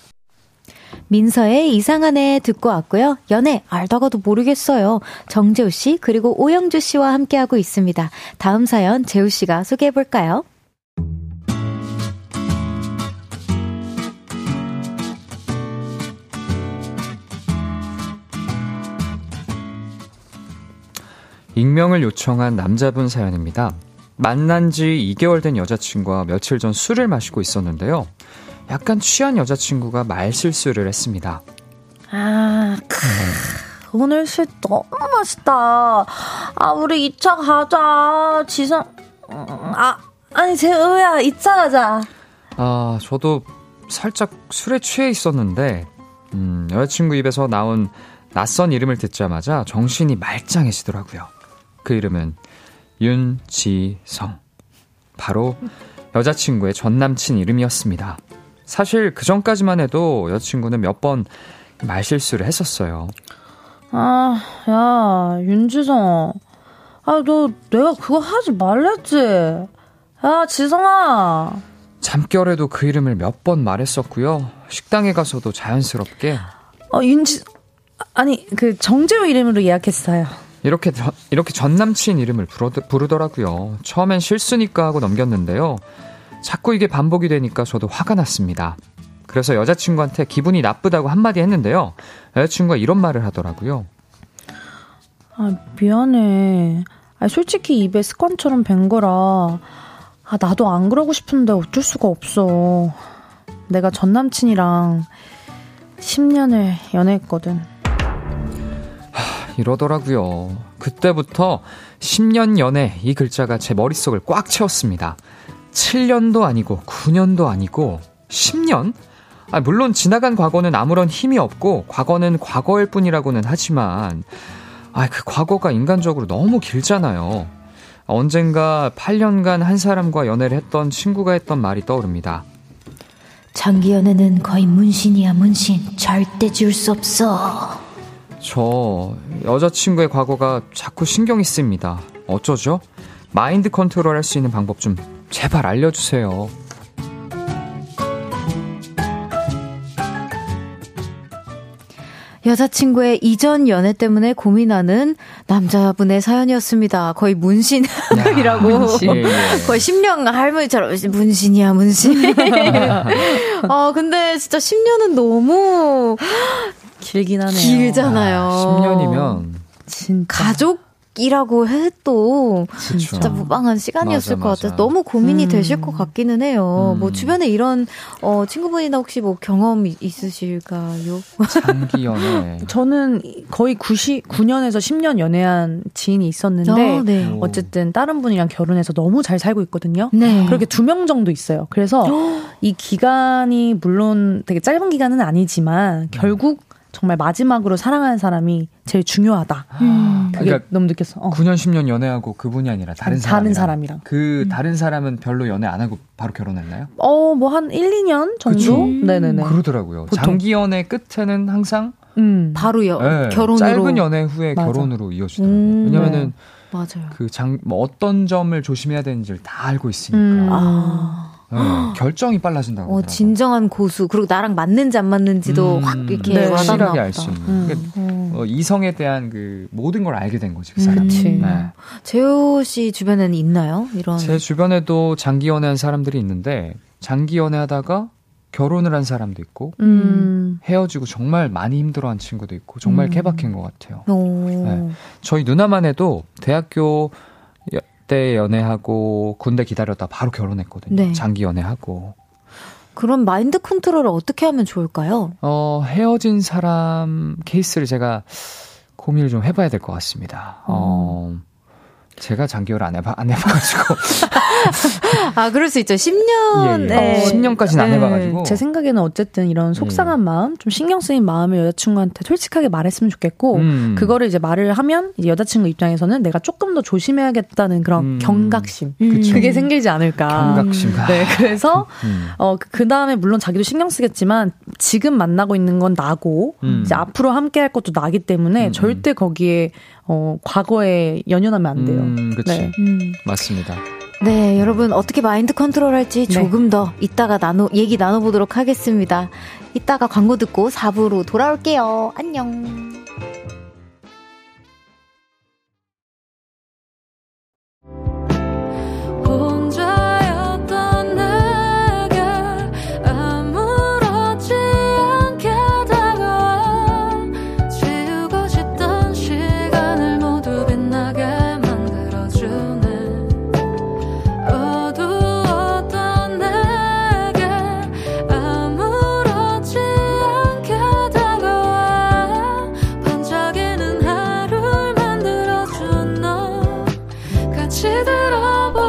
민서의 이상하네 듣고 왔고요. 연애 알다가도 모르겠어요. 정재우 씨 그리고 오영주 씨와 함께하고 있습니다. 다음 사연 재우 씨가 소개해 볼까요? 익명을 요청한 남자분 사연입니다. 만난 지 2개월 된 여자친구와 며칠 전 술을 마시고 있었는데요. 약간 취한 여자친구가 말 실수를 했습니다. 아, 크, 오늘 술 너무 맛있다. 아, 우리 2차 가자. 지성, 음, 아, 아니, 재우야, 2차 가자. 아, 저도 살짝 술에 취해 있었는데, 음, 여자친구 입에서 나온 낯선 이름을 듣자마자 정신이 말짱해지더라고요. 그 이름은 윤지성. 바로 여자친구의 전 남친 이름이었습니다. 사실 그 전까지만 해도 여자친구는 몇 번 말실수를 했었어요. 아, 야, 윤지성. 아, 너 내가 그거 하지 말랬지. 야, 지성아. 잠결에도 그 이름을 몇 번 말했었고요. 식당에 가서도 자연스럽게 아, 윤지, 아니, 그 정재호 이름으로 예약했어요. 이렇게 이렇게 전 남친 이름을 부르더라고요. 처음엔 실수니까 하고 넘겼는데요. 자꾸 이게 반복이 되니까 저도 화가 났습니다. 그래서 여자친구한테 기분이 나쁘다고 한마디 했는데요. 여자친구가 이런 말을 하더라고요. 아, 미안해. 아, 솔직히 입에 습관처럼 밴 거라. 아, 나도 안 그러고 싶은데 어쩔 수가 없어. 내가 전 남친이랑 10년을 연애했거든. 하, 이러더라고요. 그때부터 10년 연애 이 글자가 제 머릿속을 꽉 채웠습니다. 7년도 아니고 9년도 아니고 10년? 아, 물론 지나간 과거는 아무런 힘이 없고 과거는 과거일 뿐이라고는 하지만 아, 그 과거가 인간적으로 너무 길잖아요. 언젠가 8년간 한 사람과 연애를 했던 친구가 했던 말이 떠오릅니다. 장기 연애는 거의 문신이야, 문신. 절대 지울 수 없어. 저 여자친구의 과거가 자꾸 신경이 씁니다. 어쩌죠? 마인드 컨트롤 할 수 있는 방법 좀 제발 알려주세요. 여자친구의 이전 연애 때문에 고민하는 남자분의 사연이었습니다. 거의 문신이라고. 문신. [laughs] 거의 10년 할머니처럼 문신이야, 문신. 아, [laughs] 근데 진짜 10년은 너무 [gasps] 길긴 하네요. 길잖아요. 아, 10년이면 진짜. 가족 이라고 해도 그쵸. 진짜 무방한 시간이었을 맞아, 것 같아서 너무 고민이 음. 되실 것 같기는 해요. 음. 뭐 주변에 이런 어 친구분이나 혹시 뭐 경험 있으실까요? 장기 연애. [laughs] 저는 거의 90, 9년에서 10년 연애한 지인이 있었는데 아, 네. 어쨌든 다른 분이랑 결혼해서 너무 잘 살고 있거든요. 네. 그렇게 두 명 정도 있어요. 그래서 이 기간이 물론 되게 짧은 기간은 아니지만 결국 정말 마지막으로 사랑하는 사람이 제일 중요하다. 음. 그게 그러니까 너무 느꼈어. 어. 9년 10년 연애하고 그분이 아니라 다른 사람 다른 사람이랑 그 음. 다른 사람은 별로 연애 안 하고 바로 결혼했나요? 어, 뭐 한 1, 2년 정도? 그쵸? 네네 네. 그러더라고요. 보통. 장기 연애 끝에는 항상 음. 바로 여, 네, 결혼으로 짧은 연애 후에 맞아. 결혼으로 이어지더라고요. 음. 왜냐면은 네. 맞아요. 그 장 뭐 어떤 점을 조심해야 되는지를 다 알고 있으니까. 음. 아. 네, [gasps] 결정이 빨라진다고. 어, 진정한 고수. 그리고 나랑 맞는지 안 맞는지도 음, 확 이렇게 네, 확실하게 알 수 있는. 음. 그러니까 어, 이성에 대한 그 모든 걸 알게 된 거지. 그 사람. 그치. 네. 재호 씨 주변에는 있나요? 이런. 제 주변에도 장기 연애한 사람들이 있는데 장기 연애하다가 결혼을 한 사람도 있고 음. 헤어지고 정말 많이 힘들어한 친구도 있고 정말 음. 케바케인 것 같아요. 네. 저희 누나만 해도 대학교 때 연애하고 군대 기다렸다 바로 결혼했거든요. 네. 장기 연애하고. 그럼 마인드 컨트롤을 어떻게 하면 좋을까요? 어, 헤어진 사람 케이스를 제가 고민을 좀 해봐야 될 것 같습니다. 어, 어 제가 장기를 안 해봐, 안 해봐가지고. [laughs] 아, 그럴 수 있죠. 10년. 예, 예. 네. 10년까지는 안 해봐가지고. 제 생각에는 어쨌든 이런 속상한 예. 마음, 좀 신경 쓰인 마음을 여자친구한테 솔직하게 말했으면 좋겠고, 음. 그거를 이제 말을 하면 이제 여자친구 입장에서는 내가 조금 더 조심해야겠다는 그런 음. 경각심. 음. 그게 생기지 않을까. 경각심. 네, 그래서, 음. 어, 그 다음에 물론 자기도 신경 쓰겠지만, 지금 만나고 있는 건 나고, 음. 이제 앞으로 함께 할 것도 나기 때문에 음, 절대 거기에 어, 과거에 연연하면 안 돼요. 음, 그치. 네. 음. 맞습니다. 네, 여러분 어떻게 마인드 컨트롤 할지 네. 조금 더 이따가 나눠 얘기 나눠 보도록 하겠습니다. 이따가 광고 듣고 4부로 돌아올게요. 안녕. 들어봐.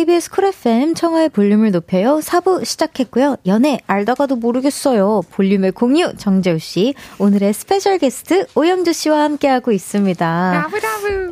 KBS 쿨 FM 청하의 볼륨을 높여요. 4부 시작했고요. 연애 알다가도 모르겠어요. 볼륨의 공유 정재호 씨. 오늘의 special guest 오영주 씨와 함께하고 있습니다. love love.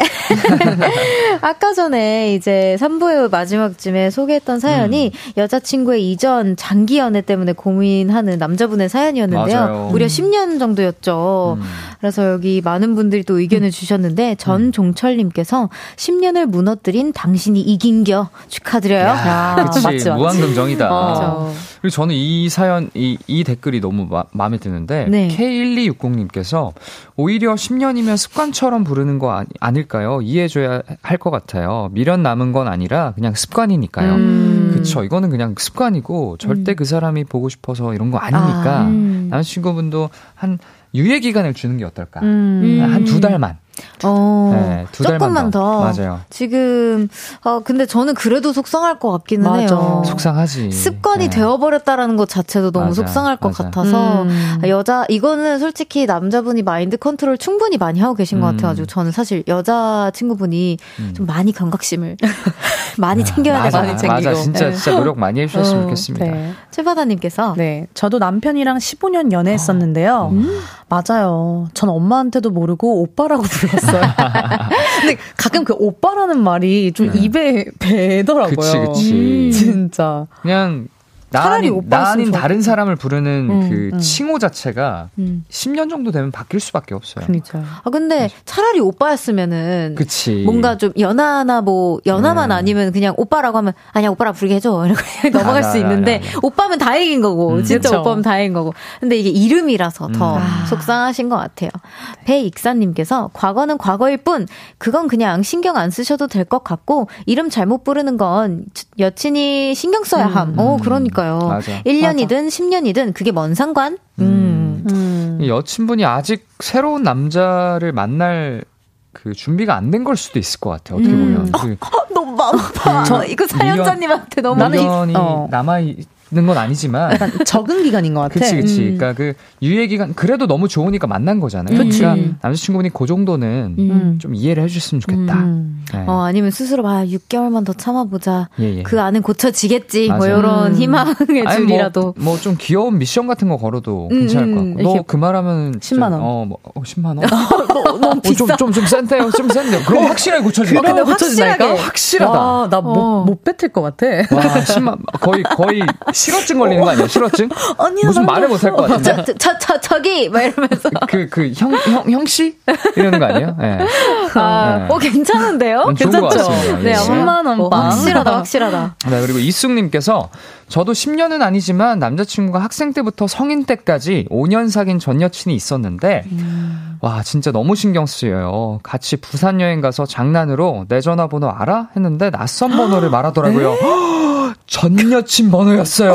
[laughs] 아까 전에 이제 3부의 마지막쯤에 소개했던 사연이 음. 여자친구의 이전 장기 연애 때문에 고민하는 남자분의 사연이었는데요. 맞아요. 무려 10년 정도였죠. 음. 그래서 여기 많은 분들이 또 의견을 음. 주셨는데 전종철님께서 10년을 무너뜨린 당신이 이긴겨 축하드려요. 야, 그치 맞지, 무한긍정이다. 어. 그리고 저는 이 사연 이, 이 댓글이 너무 마, 음에 드는데 네. K1260님께서 오히려 10년이면 습관처럼 부르는 거 아니, 일까요 이해해줘야 할 것 같아요. 미련 남은 건 아니라 그냥 습관이니까요. 음. 그쵸. 이거는 그냥 습관이고 절대 음. 그 사람이 보고 싶어서 이런 거 아니니까 아. 음. 남자친구분도 한 유예 기간을 주는 게 어떨까? 음. 한두 달만. 어, 네, 두 조금만 더. 더. 맞아요. 지금, 어, 근데 저는 그래도 속상할 것 같기는 맞아. 해요. 속상하지. 습관이 네. 되어버렸다라는 것 자체도 너무 맞아, 속상할 것 맞아. 같아서, 음. 여자, 이거는 솔직히 남자분이 마인드 컨트롤 충분히 많이 하고 계신 음. 것 같아가지고, 저는 사실 여자 친구분이 음. 좀 많이 감각심을 [laughs] 많이 챙겨야 돼, 많이 챙기고. 맞아, 진짜, 네. 진짜 노력 많이 해주셨으면 어, 좋겠습니다. 네. 최바다님께서. 네. 저도 남편이랑 15년 연애했었는데요. 음. 맞아요. 전 엄마한테도 모르고 오빠라고 불렀어요. [laughs] 근데 가끔 그 오빠라는 말이 좀 네. 입에 배더라고요. 그치, 그치. 음. 진짜. 그냥 나 아닌, 나 아닌 다른 사람을 부르는 음, 그 음. 칭호 자체가 음. 10년 정도 되면 바뀔 수밖에 없어요. 그니까. 아 근데 차라리 오빠였으면은 그치. 뭔가 좀 연하나 뭐 연하만 네. 아니면 그냥 오빠라고 하면 아니야 오빠라 부르게 해줘 [laughs] 이렇게 넘어갈 수 있는데 오빠면 다행인 거고 음. 진짜 그쵸. 오빠면 다행인 거고. 근데 이게 이름이라서 더 음. 아. 속상하신 것 같아요. 배익사님께서 과거는 과거일 뿐 그건 그냥 신경 안 쓰셔도 될 것 같고 이름 잘못 부르는 건 여친이 신경 써야 함. 음. 어 그러니까. 그러니까요. 맞아. 1년이든 맞아. 10년이든 그게 뭔 상관? 음. 음. 여친분이 아직 새로운 남자를 만날 그 준비가 안 된 걸 수도 있을 것 같아요. 어떻게 음. 보면. 그, [laughs] 어, 너무 마음 아파. 그, 저 이거 사연자님한테 너무 나는 이, 어. 남아 있 는건 아니지만 약간 적응 기간인 것 같아. 그치 그치. 음. 그러니까 그 유예 기간 그래도 너무 좋으니까 만난 거잖아요. 그치. 그러니까 남자친구분이 그 정도는 음. 좀 이해를 해주셨으면 좋겠다. 음. 네. 어 아니면 스스로 아 6개월만 더 참아보자. 예, 예. 그 안은 고쳐지겠지. 뭐 맞아요. 뭐 이런 음. 희망의 뭐 줄이라도. 뭐좀 뭐 귀여운 미션 같은 거 걸어도 음, 괜찮을 것 같고. 너 그 말하면 10만 원. 어, 뭐, 어 10만 원. [laughs] 너무 비싸. 어, 좀좀 좀 센데요. 좀 센데요. 그럼 확실하게 고쳐지겠다. 근데 확실하게 확실하다. 나못 어. 못 뱉을 것 같아. 와 10만 거의 거의 실어증 걸리는 거 아니야? 실어증? [laughs] 언니 무슨 말을 못 할 것 같은데. 저, 저, 저, 저기! 막 이러면서. [laughs] 그, 그, 형, 형, 형씨? 이러는 거 아니에요? 네. 아, 네. 어, 괜찮은데요? 괜찮죠? 네, 10만원 어, 확실하다, 확실하다. 네, 그리고 이숙님께서 저도 10년은 아니지만 남자친구가 학생 때부터 성인 때까지 5년 사귄 전 여친이 있었는데, 음. 와, 진짜 너무 신경 쓰여요. 같이 부산 여행 가서 장난으로 내 전화번호 알아? 했는데 낯선 번호를 말하더라고요. [gasps] [gasps] 전 여친 번호였어요.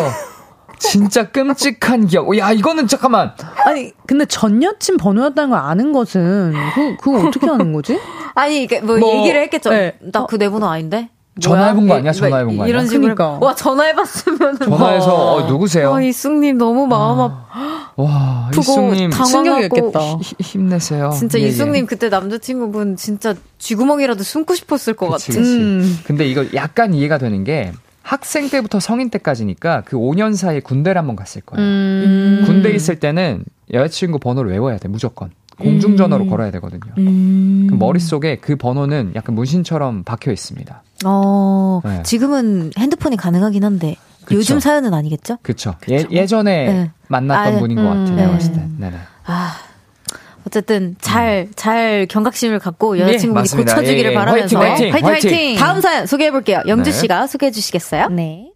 진짜 끔찍한 기억. 야, 이거는 잠깐만. 아니, 근데 전 여친 번호였다는 걸 아는 것은 그 그거 어떻게 아는 거지? [laughs] 아니, 이게 뭐, 뭐 얘기를 했겠죠. 네. 나그 내 번호 아닌데. 전화해본 거 아니야? 전화해본 거 아니야? 이런 식으로. 그러니까. 와, 전화해봤으면. [laughs] 전화해서, 어, 누구세요? 어, 이승님 너무 마음 아. [gasps] 와, 이승님. 충격이었겠다. 힘내세요. 진짜 예, 이승님 예. 그때 남자친구분 진짜 쥐구멍이라도 숨고 싶었을 것 같아. 음. 근데 이거 약간 이해가 되는 게, 학생 때부터 성인 때까지니까 그 5년 사이에 군대를 한번 갔을 거예요. 음. 군대 있을 때는 여자친구 번호를 외워야 돼, 무조건. 공중전화로 음. 걸어야 되거든요. 음. 그 머릿속에 그 번호는 약간 문신처럼 박혀 있습니다. 어, 네. 지금은 핸드폰이 가능하긴 한데 그쵸. 요즘 사연은 아니겠죠? 그렇죠. 예, 예전에 네. 만났던 아, 분인 것 같아요. 내가 봤을 때. 네네. 아, 어쨌든 잘, 음. 잘 경각심을 갖고 여자친구분이 네, 고쳐주기를 예, 예. 바라면서 화이팅, 화이팅, 화이팅, 화이팅! 다음 사연 소개해 볼게요. 영주 네. 씨가 소개해 주시겠어요? 네.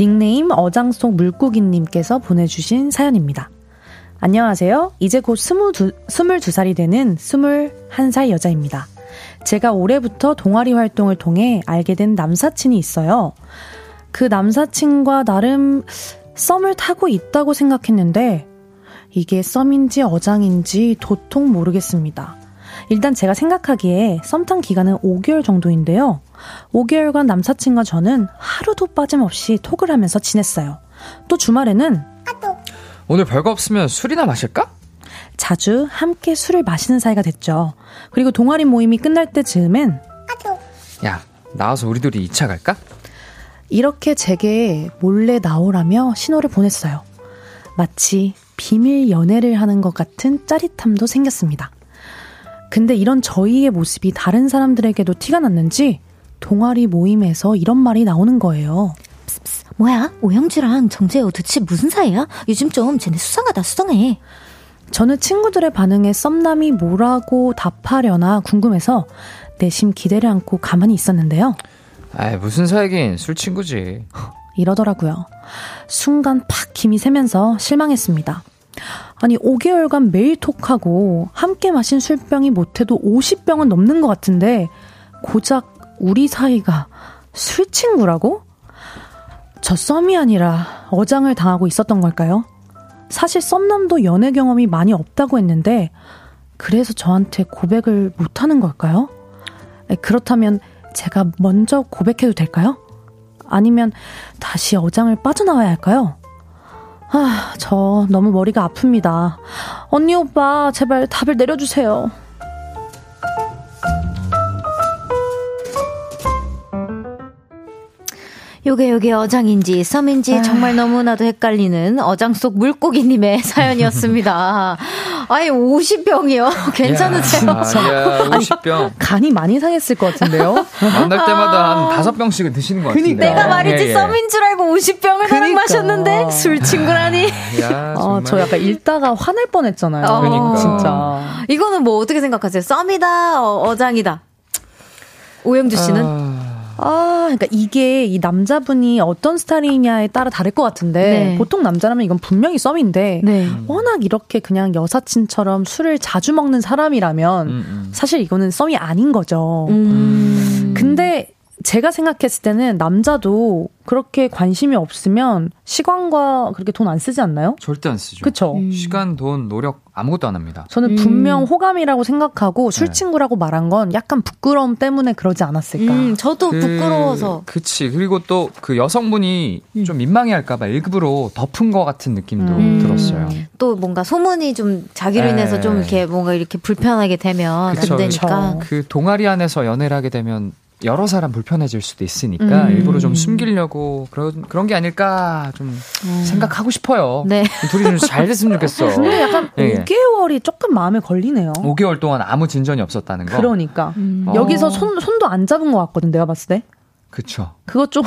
닉네임 어장 속 물고기님께서 보내주신 사연입니다. 안녕하세요. 이제 곧 22, 22살이 되는 21살 여자입니다. 제가 올해부터 동아리 활동을 통해 알게 된 남사친이 있어요. 그 남사친과 나름 썸을 타고 있다고 생각했는데 이게 썸인지 어장인지 도통 모르겠습니다. 일단 제가 생각하기에 썸탄 기간은 5개월 정도인데요. 5개월간 남사친과 저는 하루도 빠짐없이 톡을 하면서 지냈어요. 또 주말에는 오늘 별거 없으면 술이나 마실까? 자주 함께 술을 마시는 사이가 됐죠. 그리고 동아리 모임이 끝날 때 즈음엔 야, 나와서 우리 둘이 2차 갈까? 이렇게 제게 몰래 나오라며 신호를 보냈어요. 마치 비밀 연애를 하는 것 같은 짜릿함도 생겼습니다. 근데 이런 저희의 모습이 다른 사람들에게도 티가 났는지 동아리 모임에서 이런 말이 나오는 거예요. 뭐야? 오영주랑 정재호 도대체 무슨 사이야? 요즘 좀 쟤네 수상하다 수상해. 저는 친구들의 반응에 썸남이 뭐라고 답하려나 궁금해서 내심 기대를 안고 가만히 있었는데요. 아 무슨 사이긴 술 친구지. 이러더라고요. 순간 팍 김이 새면서 실망했습니다. 아니 5개월간 매일 톡하고 함께 마신 술병이 못해도 50병은 넘는 것 같은데 고작 우리 사이가 술 친구라고? 저 썸이 아니라 어장을 당하고 있었던 걸까요? 사실 썸남도 연애 경험이 많이 없다고 했는데 그래서 저한테 고백을 못하는 걸까요? 그렇다면 제가 먼저 고백해도 될까요? 아니면 다시 어장을 빠져나와야 할까요? 아, 저 너무 머리가 아픕니다. 언니 오빠, 제발 답을 내려주세요. 요게 요게 어장인지 썸인지 아. 정말 너무나도 헷갈리는 어장 속 물고기님의 [laughs] 사연이었습니다. 아니 50병이요? [laughs] 괜찮으세요? 야, 50병. 간이 많이 상했을 것 같은데요? 만날 때마다 한 5병씩은 드시는 것 같은데. 내가 말이지 예, 예. 썸인 줄 알고 50병을 그러니까. 마셨는데 술 친구라니. 야, 아, 저 약간 읽다가 화낼 뻔했잖아요. 어, 그러니까. 진짜. 이거는 뭐 어떻게 생각하세요? 썸이다, 어, 장이다 오영주 씨는? 아... 아, 그러니까 이게 이 남자분이 어떤 스타일이냐에 따라 다를 것 같은데 네. 보통 남자라면 이건 분명히 썸인데 네. 워낙 이렇게 그냥 여사친처럼 술을 자주 먹는 사람이라면 음, 음. 사실 이거는 썸이 아닌 거죠. 음. 근데 제가 생각했을 때는 남자도 그렇게 관심이 없으면 시간과 그렇게 돈 안 쓰지 않나요? 절대 안 쓰죠. 그렇죠. 음. 시간, 돈, 노력 아무것도 안 합니다. 저는 분명 음. 호감이라고 생각하고 술 네. 친구라고 말한 건 약간 부끄러움 때문에 그러지 않았을까. 음, 저도 그, 부끄러워서. 그치. 그리고 또 그 여성분이 음. 좀 민망해할까봐 일부러 덮은 것 같은 느낌도 음. 들었어요. 또 뭔가 소문이 좀 자기로 네. 인해서 좀 이렇게 뭔가 이렇게 불편하게 되면 그쵸, 안 되니까. 그쵸. 그 동아리 안에서 연애를 하게 되면 여러 사람 불편해질 수도 있으니까 음. 일부러 좀 숨기려고 그런 그런 게 아닐까 좀 음. 생각하고 싶어요. 네. 둘이 좀 잘 됐으면 좋겠어. [laughs] 근데 약간 네. 5개월이 조금 마음에 걸리네요. 5개월 동안 아무 진전이 없었다는 거. 그러니까 음. 여기서 손 손도 안 잡은 것 같거든 내가 봤을 때. 그쵸. 그것 좀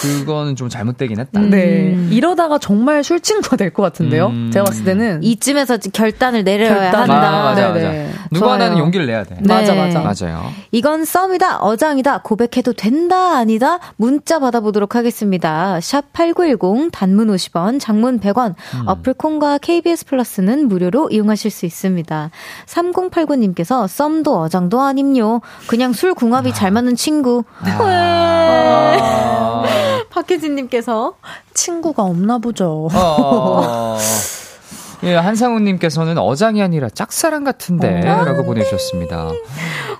그거는 좀 잘못되긴 했다. 네. 음. 이러다가 정말 술 친구가 될 것 같은데요. 음. 제가 봤을 때는 이쯤에서 결단을 내려야 결단. 한다. 맞아, 맞아, 맞아. 누구 하나는 용기를 내야 돼. 네. 맞아, 맞아. 맞아요. 이건 썸이다, 어장이다, 고백해도 된다, 아니다. 문자 받아보도록 하겠습니다. 샵 #8910 단문 50원, 장문 100원. 음. 어플 콘과 KBS 플러스는 무료로 이용하실 수 있습니다. 3089님께서 썸도 어장도 아님요. 그냥 술 궁합이 아. 잘 맞는 친구. 아. [laughs] [laughs] 박혜진님께서 친구가 없나 보죠. 어, 어, 어. [laughs] 예, 한상우님께서는 어장이 아니라 짝사랑 같은데 어. 라고 보내주셨습니다.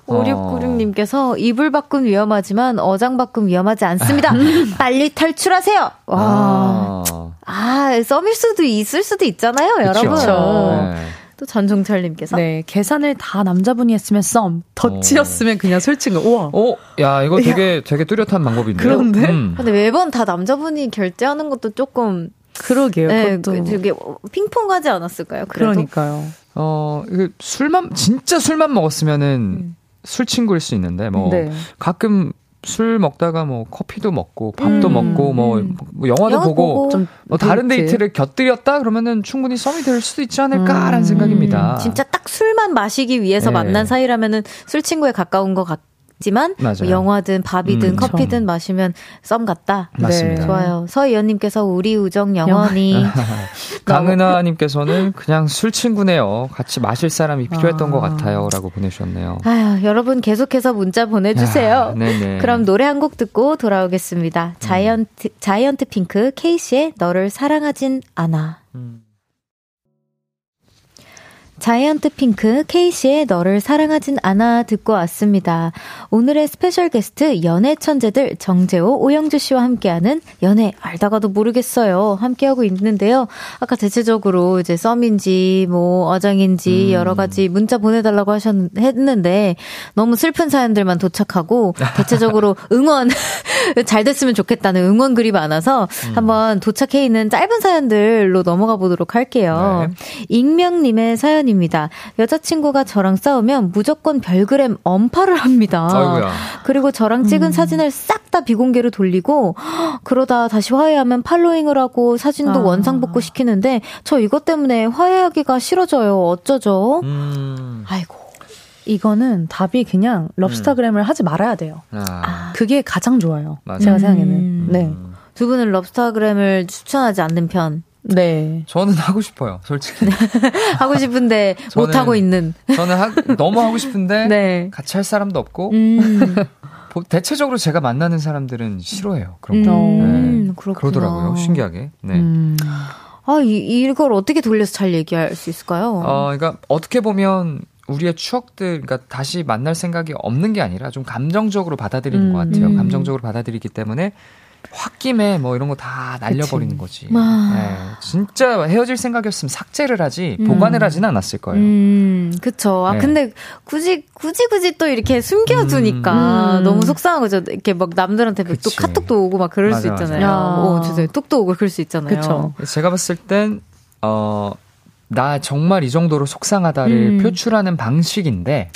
5696님께서 이불 밖은 위험하지만 어장 밖은 위험하지 않습니다. [laughs] 빨리 탈출하세요. 와. 아, 아 썸일 수도 있을 수도 있잖아요, 그쵸. 여러분. 네. 또 전종철님께서 네 계산을 다 남자분이 했으면 썸 덧치였으면 어. 그냥 솔직히 우와 어, 야 이거 되게 야. 되게 뚜렷한 방법인데요. 그런데 음. 근데 매번 다 남자분이 결제하는 것도 조금 그러게요. 네, 그것도 되게 핑퐁하지 않았을까요? 그래도? 그러니까요. 어, 술만 진짜 술만 먹었으면은 음. 술 친구일 수 있는데 뭐 네. 가끔 술 먹다가 뭐 커피도 먹고 밥도 음, 먹고 뭐, 음. 뭐 영화도 영화 보고, 보고 뭐 다른 데이트 를 곁들였다 그러면은 충분히 썸이 될 수도 있지 않을까라는 음, 생각입니다. 진짜 딱 술만 마시기 위해서 네. 만난 사이라면은 술 친구에 가까운 것 같. 지만 뭐 영화든 밥이든 음, 커피든 마시면 썸 같다. 맞습니다. 네. 좋아요. 서희연님께서 우리 우정 영원히. [laughs] 강은하님께서는 그냥 술 친구네요. 같이 마실 사람이 필요했던 아. 것 같아요.라고 보내주셨네요. 아유, 여러분 계속해서 문자 보내주세요. 아, 그럼 노래 한 곡 듣고 돌아오겠습니다. 자이언트 자이언트 핑크 케이시의 너를 사랑하진 않아. 음. 자이언트 핑크 케이시의 너를 사랑하진 않아 듣고 왔습니다. 오늘의 special guest 연애 천재들 정재호, 오영주 씨와 함께하는 연애 알다가도 모르겠어요. 함께하고 있는데요. 아까 대체적으로 이제 썸인지 뭐 어장인지 음. 여러 가지 문자 보내달라고 하셨는데 너무 슬픈 사연들만 도착하고 [laughs] 대체적으로 응원 [laughs] 잘 됐으면 좋겠다는 응원 글이 많아서 음. 한번 도착해 있는 짧은 사연들로 넘어가 보도록 할게요. 네. 익명님의 사연이 사연입니다. 여자친구가 저랑 싸우면 무조건 별그램 엄파를 합니다. 아이고야. 그리고 저랑 찍은 음. 사진을 싹 다 비공개로 돌리고 그러다 다시 화해하면 팔로잉을 하고 사진도 아. 원상복구 시키는데 저 이것 때문에 화해하기가 싫어져요. 어쩌죠? 음. 아이고. 이거는 답이 그냥 럽스타그램을 음. 하지 말아야 돼요. 아. 그게 가장 좋아요. 맞아. 제가 생각에는. 음. 네. 두 분은 럽스타그램을 추천하지 않는 편. 네. 저는 하고 싶어요, 솔직히. 네. [laughs] 하고 싶은데 못 하고 있는. 저는 하, 너무 하고 싶은데 [laughs] 네. 같이 할 사람도 없고. 음. [laughs] 대체적으로 제가 만나는 사람들은 싫어해요. 그런 거. 음, 네. 그러더라고요. 신기하게. 네. 음. 아, 이, 이걸 어떻게 돌려서 잘 얘기할 수 있을까요? 어, 그러니까 어떻게 보면 우리의 추억들, 그러니까 다시 만날 생각이 없는 게 아니라 좀 감정적으로 받아들이는 음, 것 같아요. 음. 감정적으로 받아들이기 때문에 홧김에 뭐 이런 거 다 날려버리는 그치. 거지. 아. 네, 진짜 헤어질 생각이었으면 삭제를 하지 음. 보관을 하지는 않았을 거예요. 음, 그쵸. 아, 네. 근데 굳이, 굳이, 굳이 또 이렇게 숨겨두니까 음. 너무 속상한 거죠. 이렇게 막 남들한테 또 카톡도 오고 막 그럴 맞아, 수 있잖아요. 맞아. 어, 죄송해요. 뚝도 오고 그럴 수 있잖아요. 그쵸. 제가 봤을 땐, 어, 나 정말 이 정도로 속상하다를 음. 표출하는 방식인데,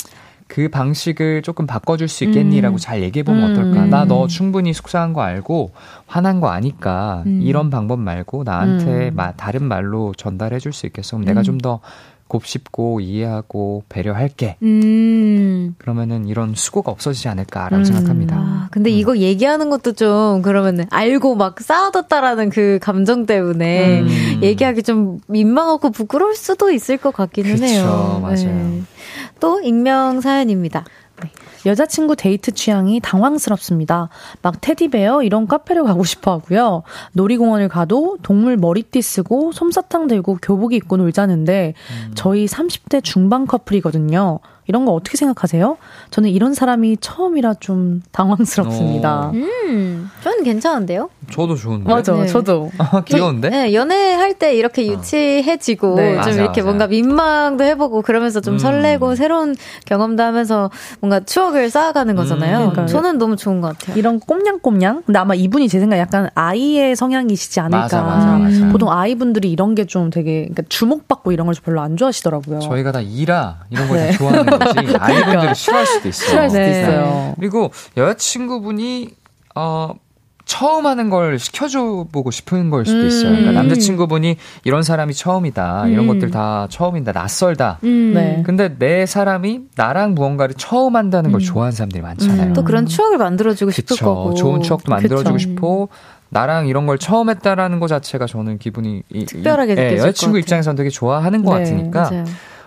그 방식을 조금 바꿔줄 수 있겠니라고 음. 잘 얘기해보면 음. 어떨까? 나 너 충분히 속상한 거 알고 화난 거 아니까 음. 이런 방법 말고 나한테 마, 다른 말로 전달해줄 수 있겠어? 그럼 내가 음. 좀더 곱씹고 이해하고 배려할게. 음. 그러면은 이런 수고가 없어지지 않을까라고 음. 생각합니다. 아, 근데 음. 이거 얘기하는 것도 좀 그러면은 알고 막 싸워뒀다라는 그 감정 때문에 음. 얘기하기 좀 민망하고 부끄러울 수도 있을 것 같기는 그쵸, 해요. 맞아요. 네. 또 익명 사연입니다. 네. 여자친구 데이트 취향이 당황스럽습니다. 막 테디베어 이런 카페를 가고 싶어 하고요. 놀이공원을 가도 동물 머리띠 쓰고 솜사탕 들고 교복 입고 놀자는데 음. 저희 30대 중반 커플이거든요. 이런 거 어떻게 생각하세요? 저는 이런 사람이 처음이라 좀 당황스럽습니다. 어. 음, 저는 괜찮은데요? 저도 좋은데. 맞아, 네. 저도. 귀여운데? 네, 연애할 때 이렇게 어. 유치해지고 네. 좀 맞아, 이렇게 맞아. 뭔가 민망도 해보고 그러면서 좀 음. 설레고 새로운 경험도 하면서 뭔가 추억을 쌓아가는 거잖아요. 음. 저는 너무 좋은 것 같아요. 이런 꼼냥꼼냥? 근데 아마 이분이 제 생각 약간 아이의 성향이시지 않을까. 맞아, 맞아, 보통 아이분들이 이런 게 좀 되게 그러니까 주목받고 이런 걸 별로 안 좋아하시더라고요. 저희가 다 이라 이런 걸 네. 좋아하는 그러니까. 싫어할 수도 있어요. 싫어할 수도 네. 있어요. 그리고 여자친구분이 어 처음 하는 걸 시켜줘 보고 싶은 걸 수도 있어요. 그러니까 음. 남자친구분이 이런 사람이 처음이다. 이런 음. 것들 다 처음이다. 낯설다. 음. 네. 근데 내 사람이 나랑 무언가를 처음 한다는 걸 음. 좋아하는 사람들이 많잖아요. 또 그런 추억을 만들어주고 싶을 그쵸. 거고. 좋은 추억도 만들어주고 그쵸. 싶고 나랑 이런 걸 처음 했다라는 것 자체가 저는 기분이 특별하게 이, 예, 여자친구 입장에서는 되게 좋아하는 것 네, 같으니까 맞아요.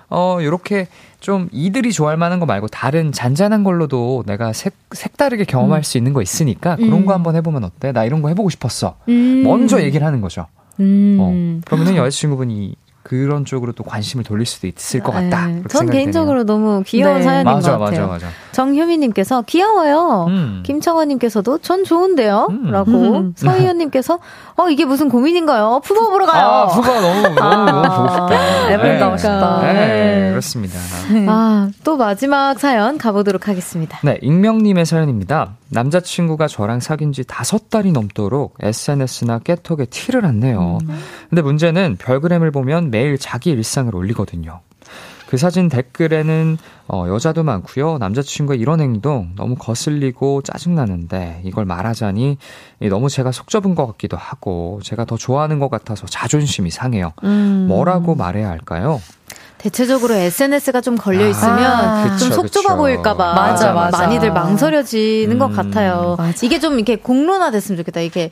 어 요렇게 좀 이들이 좋아할 만한 거 말고 다른 잔잔한 걸로도 내가 색, 색다르게 경험할 음. 수 있는 거 있으니까 그런 음. 거 한번 해보면 어때? 나 이런 거 해보고 싶었어. 음. 먼저 얘기를 하는 거죠. 음. 어, 그러면은 여자친구분이 그런 쪽으로 또 관심을 돌릴 수도 있을 것 같다. 네. 전 개인적으로 너무 귀여운 네. 사연인 맞아, 것 같아요. 맞아, 맞아. 정효미님께서 귀여워요. 음. 김청원님께서도 전 좋은데요. 음. 라고 음. 서희연님께서 어 이게 무슨 고민인가요? 푸바 보러 가요. 아 푸바 너무 너무 너무 보고 싶다. 네, 네. 너무 싶다. 네, 네. 그렇습니다. 아또 마지막 사연 가보도록 하겠습니다. 네 익명님의 사연입니다. 남자친구가 저랑 사귄 지 다섯 달이 넘도록 SNS나 깨톡에 티를 안 내요. 음. 근데 문제는 별그램을 보면 매일 자기 일상을 올리거든요. 그 사진 댓글에는 어, 여자도 많고요. 남자친구의 이런 행동 너무 거슬리고 짜증나는데 이걸 말하자니 너무 제가 속 좁은 것 같기도 하고 제가 더 좋아하는 것 같아서 자존심이 상해요. 음. 뭐라고 말해야 할까요? 대체적으로 SNS가 좀 걸려 있으면 아, 좀속 좁아 보일까봐 맞아, 맞아. 많이들 망설여지는 음, 것 같아요. 맞아. 이게 좀 이렇게 공론화 됐으면 좋겠다. 이게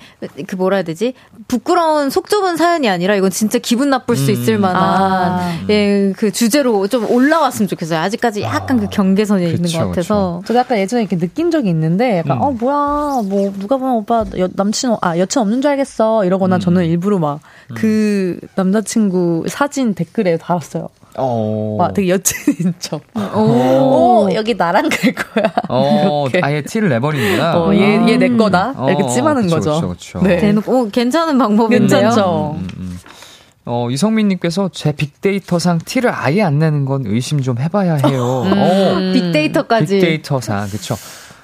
그 뭐라 해야 되지? 부끄러운 속 좁은 사연이 아니라 이건 진짜 기분 나쁠 수 음. 있을 만한 아. 예, 그 주제로 좀 올라왔으면 좋겠어요. 아직까지 약간 아, 그 경계선에 그쵸, 있는 것 같아서. 저도 약간 예전에 이렇게 느낀 적이 있는데 약간 음. 어 뭐야 뭐 누가 보면 오빠 여, 남친 아 여친 없는 줄 알겠어 이러거나 음. 저는 일부러 막그 음. 그 남자친구 사진 댓글에 달았어요. 어. 와, 되게 여친인 [laughs] 척. 오. 오, 여기 나랑 갈 거야. [laughs] 어, 아예 티를 내버리는구나. 어, 얘, 얘 내 거다. 어, 이렇게 찜하는 그쵸, 거죠. 그쵸, 그쵸. 네. 대놓고, 오, 괜찮은 방법인데요. 괜찮죠. 음, 음, 음. 어, 이성민님께서 제 빅데이터상 티를 아예 안 내는 건 의심 좀 해봐야 해요. 음, 어, 빅데이터까지. 빅데이터상, 그쵸.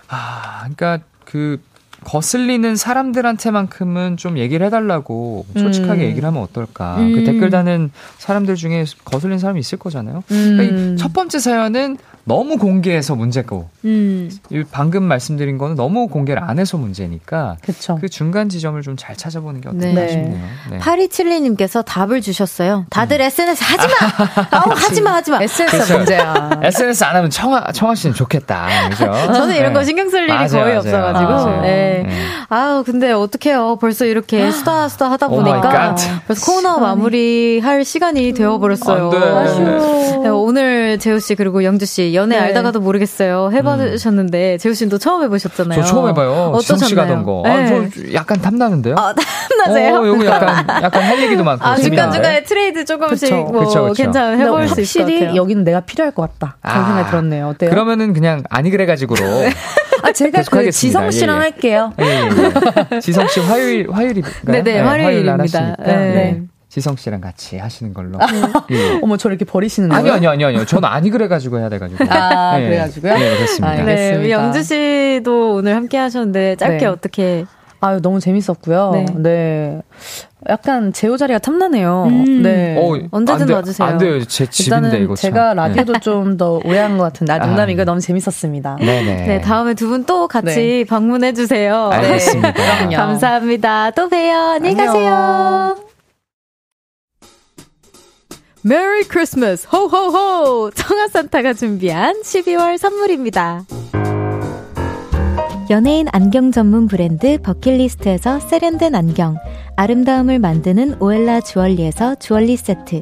아, 그러니까 그 거슬리는 사람들한테만큼은 좀 얘기를 해달라고 솔직하게 음. 얘기를 하면 어떨까. 그 음. 그 댓글 다는 사람들 중에 거슬리는 사람이 있을 거잖아요. 음. 그러니까 첫 번째 사연은 너무 공개해서 문제고 음. 방금 말씀드린 거는 너무 공개를 안 해서 문제니까 그쵸. 그 중간 지점을 좀 잘 찾아보는 게 어떨까 네. 싶네요. 네. 8272님께서 답을 주셨어요. 다들 음. SNS 하지 마. [laughs] 아 우 하지 마 하지 마. SNS 그렇죠. 문제야. SNS 안 하면 청아 청아 씨는 좋겠다. 그죠? [laughs] 저는 이런 네. 거 신경 쓸 일이 맞아요, 거의 맞아요. 없어 가지고. 아, 네. 네. 아우 근데 어떡해요. 벌써 이렇게 수다 수다 하다 보니까 그래서 코너 마무리할 시간이 되어 버렸어요. 네, 오늘 재우 씨 그리고 영주 씨 연애 네. 알다가도 모르겠어요. 해보셨는데 음. 재우 씨도 처음 해보셨잖아요. 저 처음 해봐요. 어떠셨나요? 가던 거. 네. 아, 저 약간 탐나는데요. 아, 탐나세요? 어, 요거 약간 약간 할 얘기도 많고. 아, 중간 중간에 트레이드 조금씩 그쵸. 뭐 그쵸, 그쵸. 괜찮아 해볼 수 있을 것 같아요. 확실히 여기는 내가 필요할 것 같다. 그런 아, 생각이 들었네요. 어때요? 그러면은 그냥 아니 그래가지고로. [laughs] 아, 제가 그 하겠습니다. 지성 씨랑 예, 예. 할게요. 예, 예. 지성 씨 화요일 화요일이 네네 네, 화요일입니다. 네. 네. 지성 씨랑 같이 하시는 걸로. 예. 어머, 저를 이렇게 버리시는 거예요? 아니요, 아니요, 아니요, 아니요. 저는 아니 그래가지고 해야 돼가지고. 아, 네. 그래가지고요? 네, 그렇습니다. 네, 영주 씨도 오늘 함께 하셨는데 짧게 네. 어떻게. 아유, 너무 재밌었고요. 네. 네. 약간 재호 자리가 탐나네요. 음. 네. 어, 언제든 안 와주세요. 안 돼요. 제 집인데 이거. 제가 라디오도 네. 좀더 오해한 것 같은데. 아, 농담이고 아. 너무 재밌었습니다. 네네. 네, 다음에 두 분 또 같이 네. 방문해 주세요. 알겠습니다. 네. 감사합니다. 또 봬요. 안녕히 가세요. merry Christmas 호호호 청하산타가 준비한 12월 선물입니다. 연예인 안경 전문 브랜드 버킷리스트에서 세련된 안경 아름다움을 만드는 오엘라 주얼리에서 주얼리 세트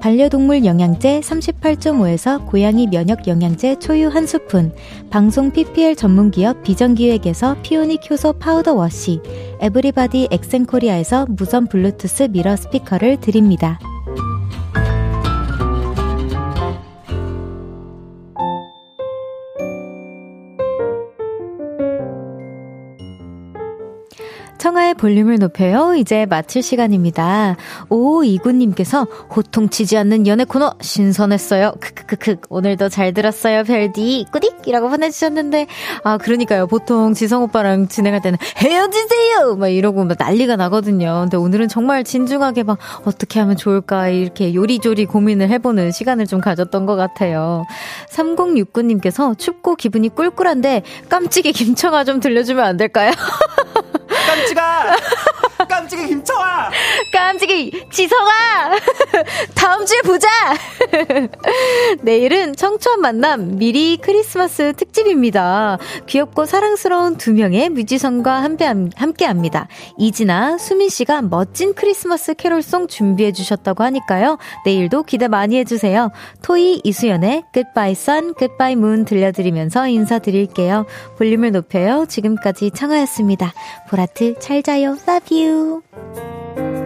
반려동물 영양제 38.5에서 고양이 면역 영양제 초유 한 스푼 방송 PPL 전문기업 비전기획에서 피오닉 효소 파우더 워시 에브리바디 엑센코리아에서 무선 블루투스 미러 스피커를 드립니다. 청하의 볼륨을 높여요. 이제 마칠 시간입니다. 오 이구님께서 호통치지 않는 연애 코너 신선했어요. 크크크크 오늘도 잘 들었어요. 별디 꾸딕이라고 보내주셨는데 아 그러니까요. 보통 지성 오빠랑 진행할 때는 헤어지세요 막 이러고 막 난리가 나거든요. 근데 오늘은 정말 진중하게 막 어떻게 하면 좋을까 이렇게 요리조리 고민을 해보는 시간을 좀 가졌던 것 같아요. 3069님께서 춥고 기분이 꿀꿀한데 깜찍이 김청아 좀 들려주면 안 될까요? [laughs] 깜찍아! 깜찍이 김청아! 깜찍이 지성아! [laughs] 다음 주에 보자! [laughs] 내일은 청초한 만남 미리 크리스마스 특집입니다. 귀엽고 사랑스러운 두 명의 뮤지션과 함께 합니다. 이진아, 수민 씨가 멋진 크리스마스 캐롤송 준비해 주셨다고 하니까요. 내일도 기대 많이 해주세요. 토이 이수연의 Goodbye Sun, Goodbye Moon 들려드리면서 인사드릴게요. 볼륨을 높여요. 지금까지 청하였습니다. 보라트 잘 자요. Love you. ー。